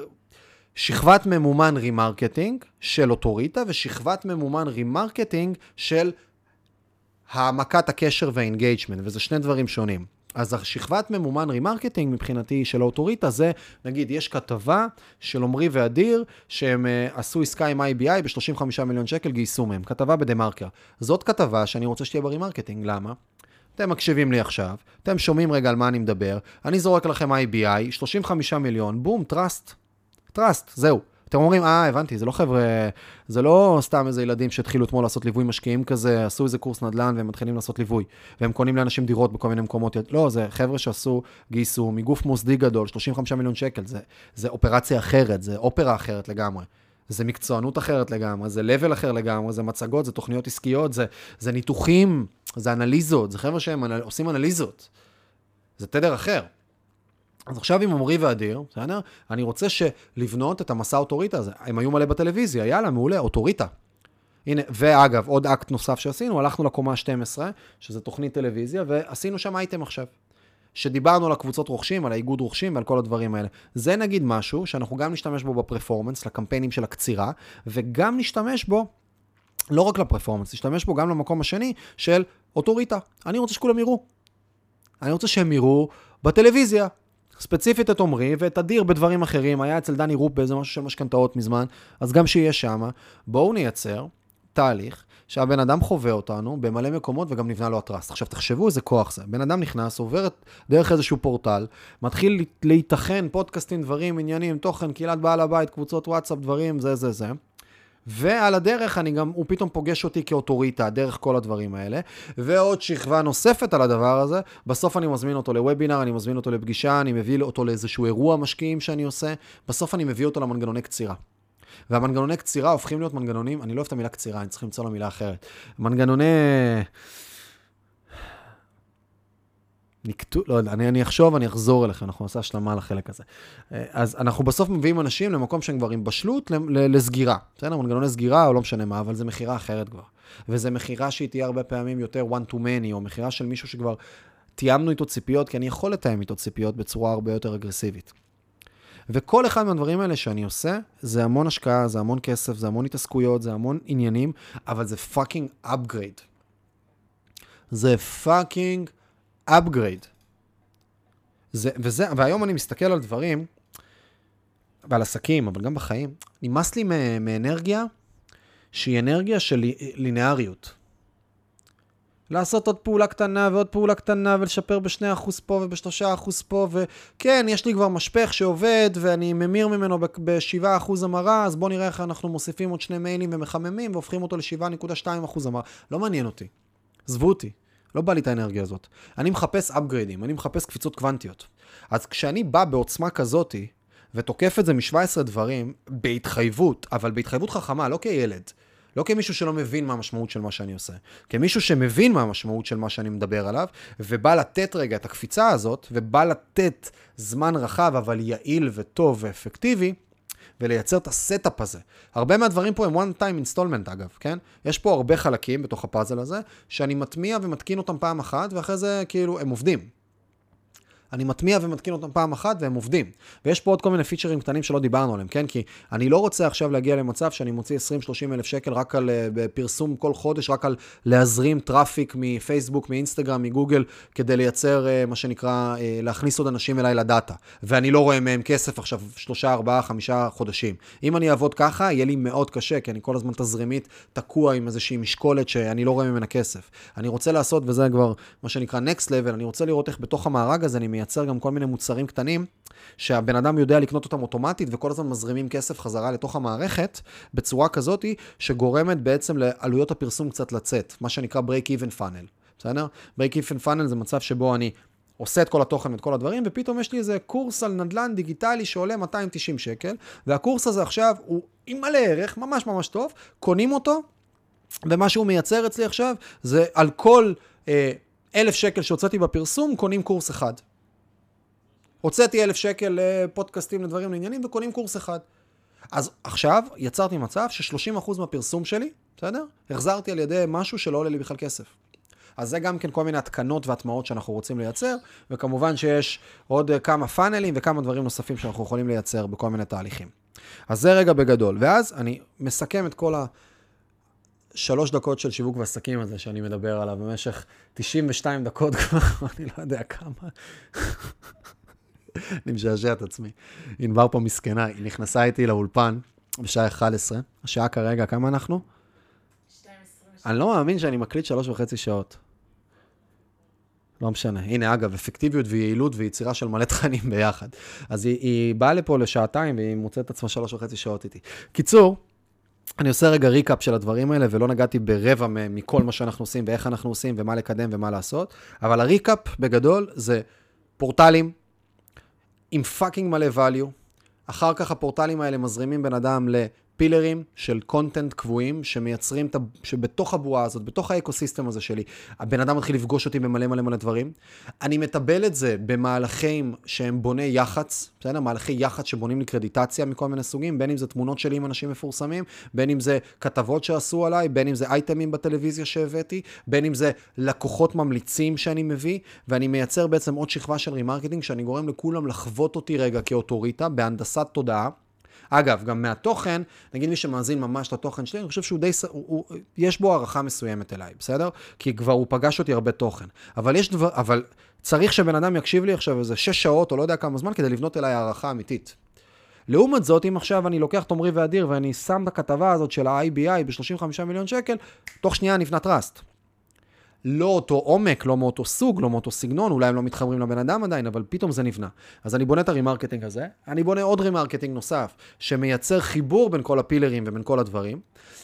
שכבת ממומן remarketing של אוטוריטה ושכבת ממומן remarketing של העמקת הקשר וה engagement, וזה שני דברים שונים. אז השכבת ממומן remarketing מבחינתי של האוטוריטה זה, נגיד, יש כתבה של עמרי ואדיר, שהם uh, עשו עסקה עם IBI ב-35 מיליון שקל, גייסו מהם, כתבה בדה מרקר. זאת כתבה שאני רוצה שתהיה ב remarketing, למה? אתם מקשיבים לי עכשיו, אתם שומעים רגע על מה אני מדבר, אני זורק לכם IBI, 35 מיליון, בום, trust. trust, זהו. אתם אומרים, אה, הבנתי, זה לא חבר'ה, זה לא סתם איזה ילדים שהתחילו אתמול לעשות ליווי משקיעים כזה, עשו איזה קורס נדל"ן והם מתחילים לעשות ליווי, והם קונים לאנשים דירות בכל מיני מקומות. לא, זה חבר'ה שעשו, גייסו מגוף מוסדי גדול, 35 מיליון שקל, זה, זה אופרציה אחרת, זה אופרה אחרת לגמרי. זה מקצוענות אחרת לגמרי, זה level אחר לגמרי, זה מצגות, זה תוכניות עסקיות, זה, זה ניתוחים, זה אנליזות, זה חבר'ה שהם עושים אנליזות. זה תדר אחר. אז עכשיו עם עמרי ואדיר, בסדר? אני רוצה לבנות את המסע אוטוריטה הזה. הם היו מלא בטלוויזיה, יאללה, מעולה, אוטוריטה. הנה, ואגב, עוד אקט נוסף שעשינו, הלכנו לקומה 12, שזה תוכנית טלוויזיה, ועשינו שם אייטם עכשיו. שדיברנו על הקבוצות רוכשים, על האיגוד רוכשים ועל כל הדברים האלה. זה נגיד משהו שאנחנו גם נשתמש בו בפרפורמנס, לקמפיינים של הקצירה, וגם נשתמש בו לא רק לפרפורמנס, נשתמש בו גם למקום השני של אוטוריטה. אני רוצה שכולם יראו. אני רוצה שהם יראו בטלוויזיה, ספציפית את עמרי ואת אדיר בדברים אחרים, היה אצל דני רופ באיזה משהו של משכנתאות מזמן, אז גם שיהיה שם, בואו נייצר תהליך שהבן אדם חווה אותנו במלא מקומות וגם נבנה לו הטראסט. עכשיו תחשבו איזה כוח זה, בן אדם נכנס, עובר דרך איזשהו פורטל, מתחיל להיתכן פודקאסטים, דברים, עניינים, תוכן, קהילת בעל הבית, קבוצות וואטסאפ, דברים, זה זה זה. ועל הדרך אני גם, הוא פתאום פוגש אותי כאוטוריטה, דרך כל הדברים האלה. ועוד שכבה נוספת על הדבר הזה, בסוף אני מזמין אותו לוובינר, אני מזמין אותו לפגישה, אני מביא אותו לאיזשהו אירוע משקיעים שאני עושה, בסוף אני מביא אותו למנגנוני קצירה. והמנגנוני קצירה הופכים להיות מנגנונים, אני לא אוהב את המילה קצירה, אני צריך למצוא לו מילה אחרת. מנגנוני... נקטו, לא יודע, אני, אני אחשוב, אני אחזור אליכם, אנחנו נעשה השלמה לחלק הזה. אה, אז אנחנו בסוף מביאים אנשים למקום שהם כבר עם בשלות לסגירה. בסדר? מנגנוני סגירה או לא משנה מה, אבל זה מכירה אחרת כבר. וזה מכירה שהיא תהיה הרבה פעמים יותר one to many, או מכירה של מישהו שכבר תיאמנו איתו ציפיות, כי אני יכול לתאם איתו ציפיות בצורה הרבה יותר אגרסיבית. וכל אחד מהדברים האלה שאני עושה, זה המון השקעה, זה המון כסף, זה המון התעסקויות, זה המון עניינים, אבל זה fucking upgrade. זה fucking upgrade. זה, וזה, והיום אני מסתכל על דברים, ועל עסקים, אבל גם בחיים, נמאס לי מאנרגיה שהיא אנרגיה של לינאריות. לעשות עוד פעולה קטנה ועוד פעולה קטנה ולשפר ב-2% פה וב-3% פה, וכן, יש לי כבר משפך שעובד ואני ממיר ממנו ב-7% המרה, אז בואו נראה איך אנחנו מוסיפים עוד שני מיילים ומחממים והופכים אותו ל-7.2% המרה. לא מעניין אותי. עזבו אותי. לא בא לי את האנרגיה הזאת. אני מחפש upgrade ים, אני מחפש קפיצות קוונטיות. אז כשאני בא בעוצמה כזאתי, ותוקף את זה מ-17 דברים, בהתחייבות, אבל בהתחייבות חכמה, לא כילד. לא כמישהו שלא מבין מה המשמעות של מה שאני עושה, כמישהו שמבין מה המשמעות של מה שאני מדבר עליו, ובא לתת רגע את הקפיצה הזאת, ובא לתת זמן רחב, אבל יעיל וטוב ואפקטיבי, ולייצר את ה setup הזה. הרבה מהדברים פה הם one time installment אגב, כן? יש פה הרבה חלקים בתוך הפאזל הזה, שאני מטמיע ומתקין אותם פעם אחת, ואחרי זה כאילו הם עובדים. אני מטמיע ומתקין אותם פעם אחת והם עובדים. ויש פה עוד כל מיני פיצ'רים קטנים שלא דיברנו עליהם, כן? כי אני לא רוצה עכשיו להגיע למצב שאני מוציא 20-30 אלף שקל רק על uh, פרסום כל חודש, רק על להזרים traffic מפייסבוק, מאינסטגרם, מגוגל, כדי לייצר uh, מה שנקרא, uh, להכניס עוד אנשים אליי לדאטה. ואני לא רואה מהם כסף עכשיו 3, 4, 5 חודשים. אם אני אעבוד ככה, יהיה לי מאוד קשה, כי אני כל הזמן תזרימית תקוע עם איזושהי משקולת שאני לא רואה ממנה כסף. אני רוצה לעשות, וזה כבר מה שנקרא next level, אני רוצה לראות איך בתוך המארג הזה אני מייצר גם כל מיני מוצרים קטנים, שהבן אדם יודע לקנות אותם אוטומטית, וכל הזמן מזרימים כסף חזרה לתוך המערכת, בצורה כזאת שגורמת בעצם לעלויות הפרסום קצת לצאת, מה שנקרא break even funnel, בסדר? break even funnel זה מצב שבו אני עושה את כל התוכן ואת כל הדברים, ופתאום יש לי איזה קורס על נדל"ן דיגיטלי שעולה 290 שקל, והקורס הזה עכשיו הוא עם מלא ערך, ממש ממש טוב, קונים אותו, ומה שהוא מייצר אצלי עכשיו זה על כל אה, אלף שקל שהוצאתי בפרסום, קונים קורס אחד. הוצאתי אלף שקל לפודקאסטים, לדברים, לעניינים, וקונים קורס אחד. אז עכשיו יצרתי מצב ש-30% מהפרסום שלי, בסדר? החזרתי על ידי משהו שלא עולה לי בכלל כסף. אז זה גם כן כל מיני התקנות והטמעות שאנחנו רוצים לייצר, וכמובן שיש עוד כמה פאנלים וכמה דברים נוספים שאנחנו יכולים לייצר בכל מיני תהליכים. אז זה רגע בגדול. ואז אני מסכם את כל השלוש דקות של שיווק ועסקים הזה שאני מדבר עליו במשך 92 דקות כבר, אני לא יודע כמה. אני משעשע את עצמי. ענבר פה מסכנה, היא נכנסה איתי לאולפן בשעה 11, השעה כרגע, כמה אנחנו? 2.20. אני לא מאמין שאני מקליט שלוש וחצי שעות. לא משנה. הנה, אגב, אפקטיביות ויעילות ויצירה של מלא תכנים ביחד. אז היא, היא באה לפה לשעתיים והיא מוצאת את עצמה שלוש וחצי שעות איתי. קיצור, אני עושה רגע ריקאפ של הדברים האלה, ולא נגעתי ברבע מכל מה שאנחנו עושים ואיך אנחנו עושים ומה לקדם ומה לעשות, אבל הריקאפ בגדול זה פורטלים, עם fucking מלא value. אחר כך הפורטלים האלה מזרימים בן אדם פילרים של content קבועים שמייצרים, את ה... שבתוך הבועה הזאת, בתוך ה ecosystem הזה שלי, הבן אדם מתחיל לפגוש אותי במלא מלא מלא דברים. אני מטבל את זה במהלכים שהם בוני יח"צ, בסדר? מהלכי יח"צ שבונים לי קרדיטציה מכל מיני סוגים, בין אם זה תמונות שלי עם אנשים מפורסמים, בין אם זה כתבות שעשו עליי, בין אם זה אייטמים בטלוויזיה שהבאתי, בין אם זה לקוחות ממליצים שאני מביא, ואני מייצר בעצם עוד שכבה של remarketing שאני גורם לכולם לחוות אותי רגע כאוטוריטה, בהנדסת תודעה. אגב, גם מהתוכן, נגיד מי שמאזין ממש לתוכן שלי, אני חושב שהוא די, הוא, הוא, יש בו הערכה מסוימת אליי, בסדר? כי כבר הוא פגש אותי הרבה תוכן. אבל יש דבר, אבל צריך שבן אדם יקשיב לי עכשיו איזה שש שעות, או לא יודע כמה זמן, כדי לבנות אליי הערכה אמיתית. לעומת זאת, אם עכשיו אני לוקח את עמרי ואדיר ואני שם את הכתבה הזאת של ה-IBI ב-35 מיליון שקל, תוך שנייה נבנה trust. לא אותו עומק, לא מאותו סוג, לא מאותו סגנון, אולי הם לא מתחברים לבן אדם עדיין, אבל פתאום זה נבנה. אז אני בונה את ה remarketing הזה, אני בונה עוד remarketing נוסף, שמייצר חיבור בין כל הפילרים ובין כל הדברים.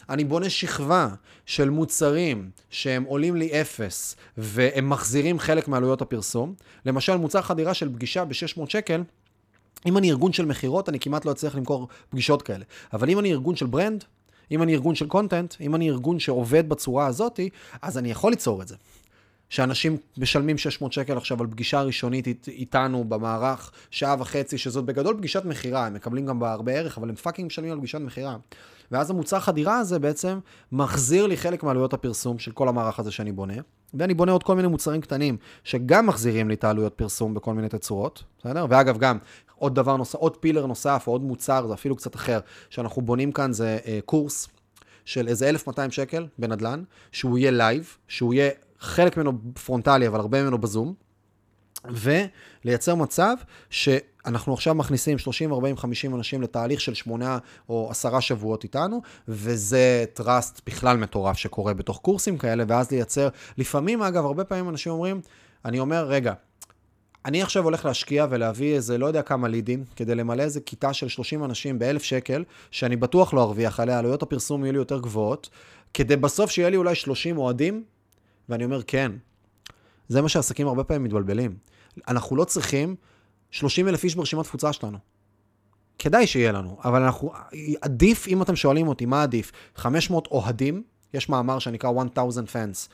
אני בונה שכבה של מוצרים שהם עולים לי אפס, והם מחזירים חלק מעלויות הפרסום. למשל, מוצר חדירה של פגישה ב-600 שקל, אם אני ארגון של מכירות, אני כמעט לא אצליח למכור פגישות כאלה. אבל אם אני ארגון של brand, אם אני ארגון של content, אם אני ארגון שעובד בצורה הזאת, אז אני יכול ליצור את זה. שאנשים משלמים 600 שקל עכשיו על פגישה ראשונית אית, איתנו במערך, שעה וחצי, שזאת בגדול פגישת מכירה, הם מקבלים גם בה הרבה ערך, אבל הם fucking משלמים על פגישת מכירה. ואז המוצר חדירה הזה בעצם מחזיר לי חלק מעלויות הפרסום של כל המערך הזה שאני בונה, ואני בונה עוד כל מיני מוצרים קטנים שגם מחזירים לי את העלויות פרסום בכל מיני תצורות, בסדר? ואגב, גם עוד דבר נוסף, עוד pillar נוסף, או עוד מוצר, זה אפילו קצת אחר, שאנחנו בונים כאן זה אה, קורס של איזה 1,200 שקל בנדל"ן, שהוא יהיה live, שהוא יהיה חלק ממנו פרונטלי, אבל הרבה ממנו בזום. ולייצר מצב שאנחנו עכשיו מכניסים 30, 40, 50 אנשים לתהליך של שמונה או עשרה שבועות איתנו, וזה trust בכלל מטורף שקורה בתוך קורסים כאלה, ואז לייצר, לפעמים, אגב, הרבה פעמים אנשים אומרים, אני אומר, רגע, אני עכשיו הולך להשקיע ולהביא איזה לא יודע כמה לידים, כדי למלא איזה כיתה של 30 אנשים באלף שקל, שאני בטוח לא ארוויח עליה, עלויות הפרסום יהיו לי יותר גבוהות, כדי בסוף שיהיה לי אולי 30 אוהדים, ואני אומר, כן. זה מה שעסקים הרבה פעמים מתבלבלים. אנחנו לא צריכים 30 אלף איש ברשימת תפוצה שלנו. כדאי שיהיה לנו, אבל אנחנו, עדיף, אם אתם שואלים אותי, מה עדיף? 500 אוהדים, יש מאמר שנקרא 1000 fans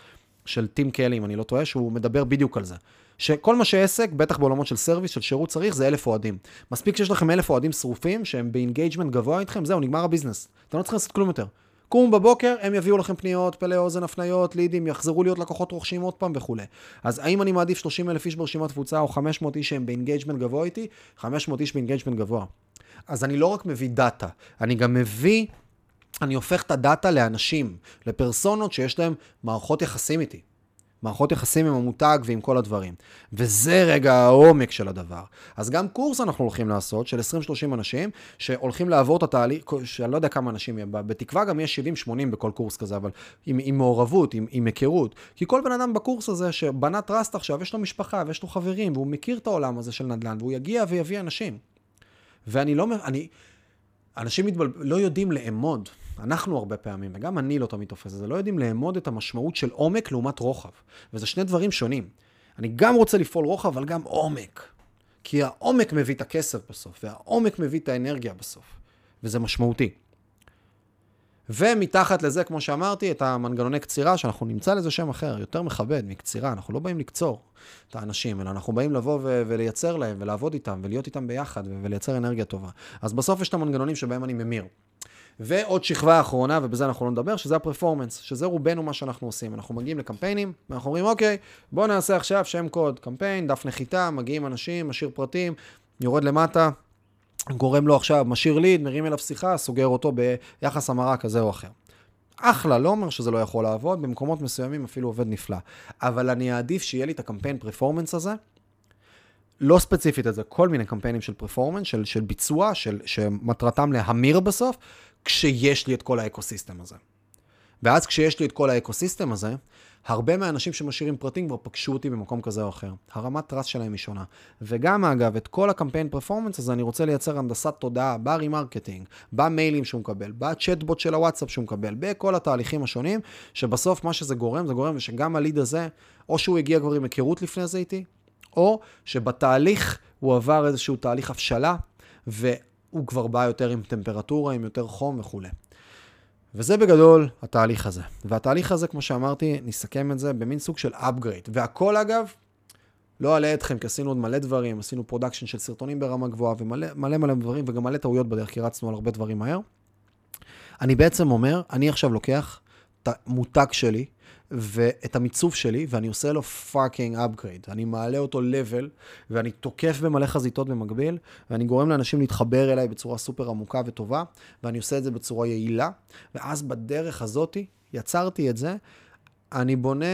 של טים קלי, אם אני לא טועה, שהוא מדבר בדיוק על זה. שכל מה שעסק, בטח בעולמות של service, של שירות צריך, זה אלף אוהדים. מספיק שיש לכם אלף אוהדים שרופים, שהם ב engagement גבוה איתכם, זהו, נגמר הביזנס. אתם לא צריכים לעשות כלום יותר. קומו בבוקר, הם יביאו לכם פניות, מפה לאוזן, הפניות, לידים, יחזרו להיות לקוחות רוכשים עוד פעם וכולי. אז האם אני מעדיף 30 אלף איש ברשימת תפוצה, או 500 איש שהם ב engagement גבוה איתי? 500 איש ב engagement גבוה. אז אני לא רק מביא דאטה, אני גם מביא, אני הופך את הדאטה לאנשים, לפרסונות שיש להם מערכות יחסים איתי. מערכות יחסים עם המותג ועם כל הדברים. וזה רגע העומק של הדבר. אז גם קורס אנחנו הולכים לעשות, של 20-30 אנשים, שהולכים לעבור את התהליך, שאני לא יודע כמה אנשים בתקווה גם יש 70-80 בכל קורס כזה, אבל עם, עם מעורבות, עם, עם היכרות. כי כל בן אדם בקורס הזה שבנה טראסט עכשיו, יש לו משפחה ויש לו חברים, והוא מכיר את העולם הזה של נדל"ן, והוא יגיע ויביא אנשים. ואני לא, אני, אנשים מתבל... לא יודעים לאמוד. אנחנו הרבה פעמים, וגם אני לא תמיד תופס את זה, לא יודעים לאמוד את המשמעות של עומק לעומת רוחב. וזה שני דברים שונים. אני גם רוצה לפעול רוחב, אבל גם עומק. כי העומק מביא את הכסף בסוף, והעומק מביא את האנרגיה בסוף. וזה משמעותי. ומתחת לזה, כמו שאמרתי, את המנגנוני קצירה, שאנחנו נמצא לזה שם אחר, יותר מכבד מקצירה. אנחנו לא באים לקצור את האנשים, אלא אנחנו באים לבוא ו- ולייצר להם, ולעבוד איתם, ולהיות איתם ביחד, ולייצר אנרגיה טובה. אז בסוף יש את המנגנונים שבהם אני ממיר. ועוד שכבה אחרונה, ובזה אנחנו לא נדבר, שזה הפרפורמנס, שזה רובנו מה שאנחנו עושים. אנחנו מגיעים לקמפיינים, ואנחנו אומרים, אוקיי, בואו נעשה עכשיו שם קוד, קמפיין, דף נחיתה, מגיעים אנשים, משאיר פרטים, יורד למטה, גורם לו עכשיו, משאיר ליד, מרים אליו שיחה, סוגר אותו ביחס המרה כזה או אחר. אחלה, לא אומר שזה לא יכול לעבוד, במקומות מסוימים אפילו עובד נפלא. אבל אני אעדיף שיהיה לי את הקמפיין performance הזה, לא ספציפית את זה, כל מיני קמפיינים של performance, של, של ביצוע, של, שמטרתם להמיר בסוף, כשיש לי את כל ה ecosystem הזה. ואז כשיש לי את כל ה ecosystem הזה, הרבה מהאנשים שמשאירים פרטים כבר פגשו אותי במקום כזה או אחר. הרמת trust שלהם היא שונה. וגם אגב, את כל הקמפיין performance הזה אני רוצה לייצר הנדסת תודעה ב remarketing, במיילים שהוא מקבל, בצ'טבוט של הוואטסאפ שהוא מקבל, בכל התהליכים השונים, שבסוף מה שזה גורם, זה גורם שגם הליד הזה, או שהוא הגיע כבר עם היכרות לפני זה איתי, או שבתהליך הוא עבר איזשהו תהליך הבשלה, והוא כבר בא יותר עם טמפרטורה, עם יותר חום וכולי. וזה בגדול התהליך הזה. והתהליך הזה, כמו שאמרתי, נסכם את זה במין סוג של upgrade. והכל אגב, לא אעלה אתכם, כי עשינו עוד מלא דברים, עשינו production של סרטונים ברמה גבוהה, ומלא מלא, מלא דברים, וגם מלא טעויות בדרך, כי רצנו על הרבה דברים מהר. אני בעצם אומר, אני עכשיו לוקח את המותג שלי, ואת המיצוב שלי, ואני עושה לו fucking upgrade. אני מעלה אותו level, ואני תוקף במלא חזיתות במקביל, ואני גורם לאנשים להתחבר אליי בצורה סופר עמוקה וטובה, ואני עושה את זה בצורה יעילה, ואז בדרך הזאתי, יצרתי את זה, אני בונה,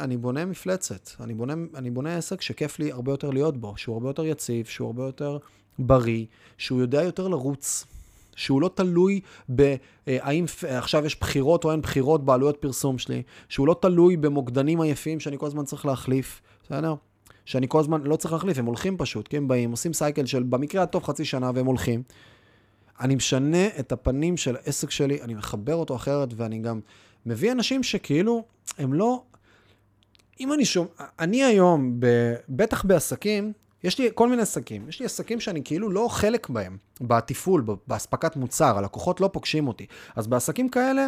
אני בונה מפלצת. אני בונה, אני בונה עסק שכיף לי הרבה יותר להיות בו, שהוא הרבה יותר יציב, שהוא הרבה יותר בריא, שהוא יודע יותר לרוץ. שהוא לא תלוי בהאם עכשיו יש בחירות או אין בחירות בעלויות פרסום שלי, שהוא לא תלוי במוקדנים עייפים שאני כל הזמן צריך להחליף, בסדר? שאני כל הזמן לא צריך להחליף, הם הולכים פשוט, כי הם באים, עושים סייקל של במקרה הטוב חצי שנה והם הולכים. אני משנה את הפנים של העסק שלי, אני מחבר אותו אחרת, ואני גם מביא אנשים שכאילו, הם לא... אם אני שומע... אני היום, ב... בטח בעסקים, יש לי כל מיני עסקים. יש לי עסקים שאני כאילו לא חלק בהם, בתפעול, באספקת מוצר, הלקוחות לא פוגשים אותי. אז בעסקים כאלה,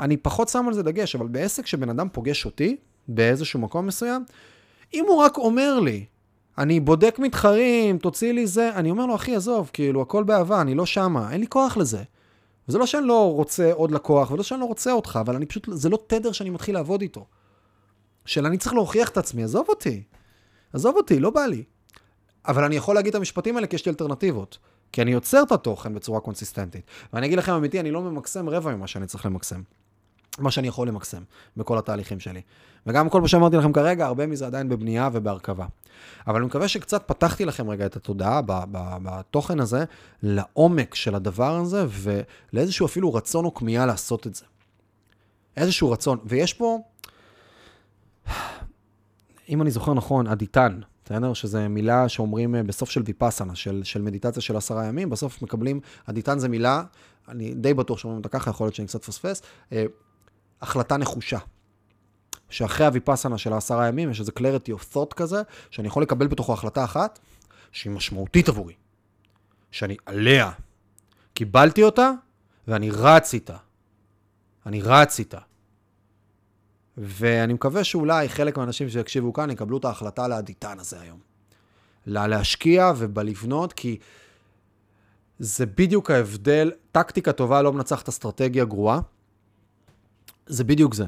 אני פחות שם על זה דגש, אבל בעסק שבן אדם פוגש אותי, באיזשהו מקום מסוים, אם הוא רק אומר לי, אני בודק מתחרים, תוציא לי זה, אני אומר לו, אחי, עזוב, כאילו, הכל באהבה, אני לא שמה, אין לי כוח לזה. וזה לא שאני לא רוצה עוד לקוח, ולא שאני לא רוצה אותך, אבל אני פשוט, זה לא תדר שאני מתחיל לעבוד איתו. של אני צריך להוכיח את עצמי, עזוב אותי. עזוב אותי, לא בא לי. אבל אני יכול להגיד את המשפטים האלה כי יש לי אלטרנטיבות. כי אני יוצר את התוכן בצורה קונסיסטנטית. ואני אגיד לכם אמיתי, אני לא ממקסם רבע ממה שאני צריך למקסם. מה שאני יכול למקסם בכל התהליכים שלי. וגם כל מה שאמרתי לכם כרגע, הרבה מזה עדיין בבנייה ובהרכבה. אבל אני מקווה שקצת פתחתי לכם רגע את התודעה בתוכן הזה, לעומק של הדבר הזה, ולאיזשהו אפילו רצון או כמיהה לעשות את זה. איזשהו רצון. ויש פה, אם אני זוכר נכון, אדיטן, בסדר? שזו מילה שאומרים אה, בסוף של ויפאסנה, של, של מדיטציה של עשרה ימים, בסוף מקבלים, אדיטן זה מילה, אני די בטוח שאומרים אותה ככה, יכול להיות שאני קצת פספס, אה, החלטה נחושה. שאחרי הוויפאסנה של העשרה ימים, יש איזה clarity of thought כזה, שאני יכול לקבל בתוכו החלטה אחת, שהיא משמעותית עבורי. שאני עליה. קיבלתי אותה, ואני רץ איתה. אני רץ איתה. ואני מקווה שאולי חלק מהאנשים שיקשיבו כאן יקבלו את ההחלטה לאדיטן הזה היום. להשקיע ובלבנות, כי זה בדיוק ההבדל. טקטיקה טובה לא מנצחת אסטרטגיה גרועה. זה בדיוק זה.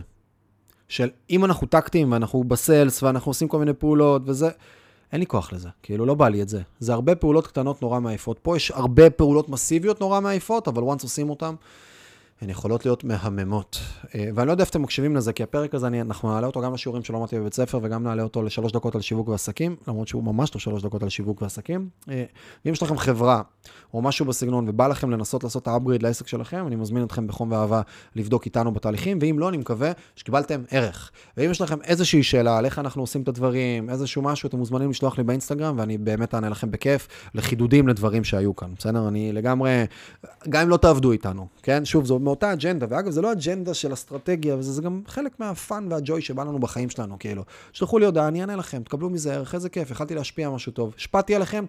של אם אנחנו טקטיים ואנחנו בסלס ואנחנו עושים כל מיני פעולות וזה, אין לי כוח לזה, כאילו לא בא לי את זה. זה הרבה פעולות קטנות נורא מעייפות. פה יש הרבה פעולות מסיביות נורא מעייפות, אבל once עושים אותן, הן יכולות להיות מהממות. אה, ואני לא יודע איפה אתם מקשיבים לזה, כי הפרק הזה, אני, אנחנו נעלה אותו גם לשיעורים שלמדתי בבית ספר, וגם נעלה אותו לשלוש דקות על שיווק ועסקים, למרות שהוא ממש לא שלוש דקות על שיווק ועסקים. אה, ואם יש לכם חברה, או משהו בסגנון, ובא לכם לנסות לעשות את האפגריד לעסק שלכם, אני מזמין אתכם בחום ואהבה לבדוק איתנו בתהליכים, ואם לא, אני מקווה שקיבלתם ערך. ואם יש לכם איזושהי שאלה על איך אנחנו עושים את הדברים, איזשהו משהו, אתם מוזמנים לשלוח לי באינסטגרם, ואני באמת אענה לכם בכיף לחידודים לדברים שהיו כאן, בסדר? אני לגמרי, גם אם לא תעבדו איתנו, כן? שוב, זו מאותה אג'נדה, ואגב, זה לא אג'נדה של אסטרטגיה, וזה גם חלק מהפאן והג'וי שבא לנו בחיים שלנו, כאילו. שלחו לי הודעה, אני אענה לכם, תקבלו מזה ערך, איזה כיף, יכלתי להשפיע משהו טוב. השפעתי עליכם,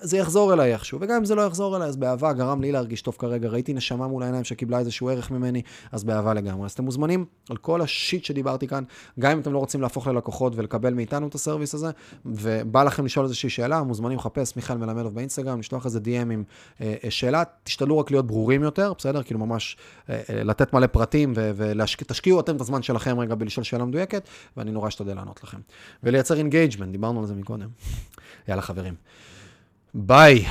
זה יחזור אליי איכשהו, וגם אם זה לא יחזור אליי, אז באהבה גרם לי להרגיש טוב כרגע, ראיתי נשמה מול העיניים שקיבלה איזשהו ערך ממני, אז באהבה לגמרי. אז אתם מוזמנים על כל השיט שדיברתי כאן, גם אם אתם לא רוצים להפוך ללקוחות ולקבל מאיתנו את הסרוויס הזה, ובא לכם לשאול איזושהי שאלה, מוזמנים לחפש מיכאל מלמדוב באינסטגרם, לשלוח איזה DM עם אה, אה, שאלה, תשתדלו רק להיות ברורים יותר, בסדר? כאילו ממש אה, אה, לתת מלא פרטים ותשקיעו אתם את הזמן שלכם רגע בלשאול שאלה מדויקת, ואני נורא אשתדל לענות לכם. ולייצר engagement, דיברנו על זה מקודם. יאללה חברים. Bye.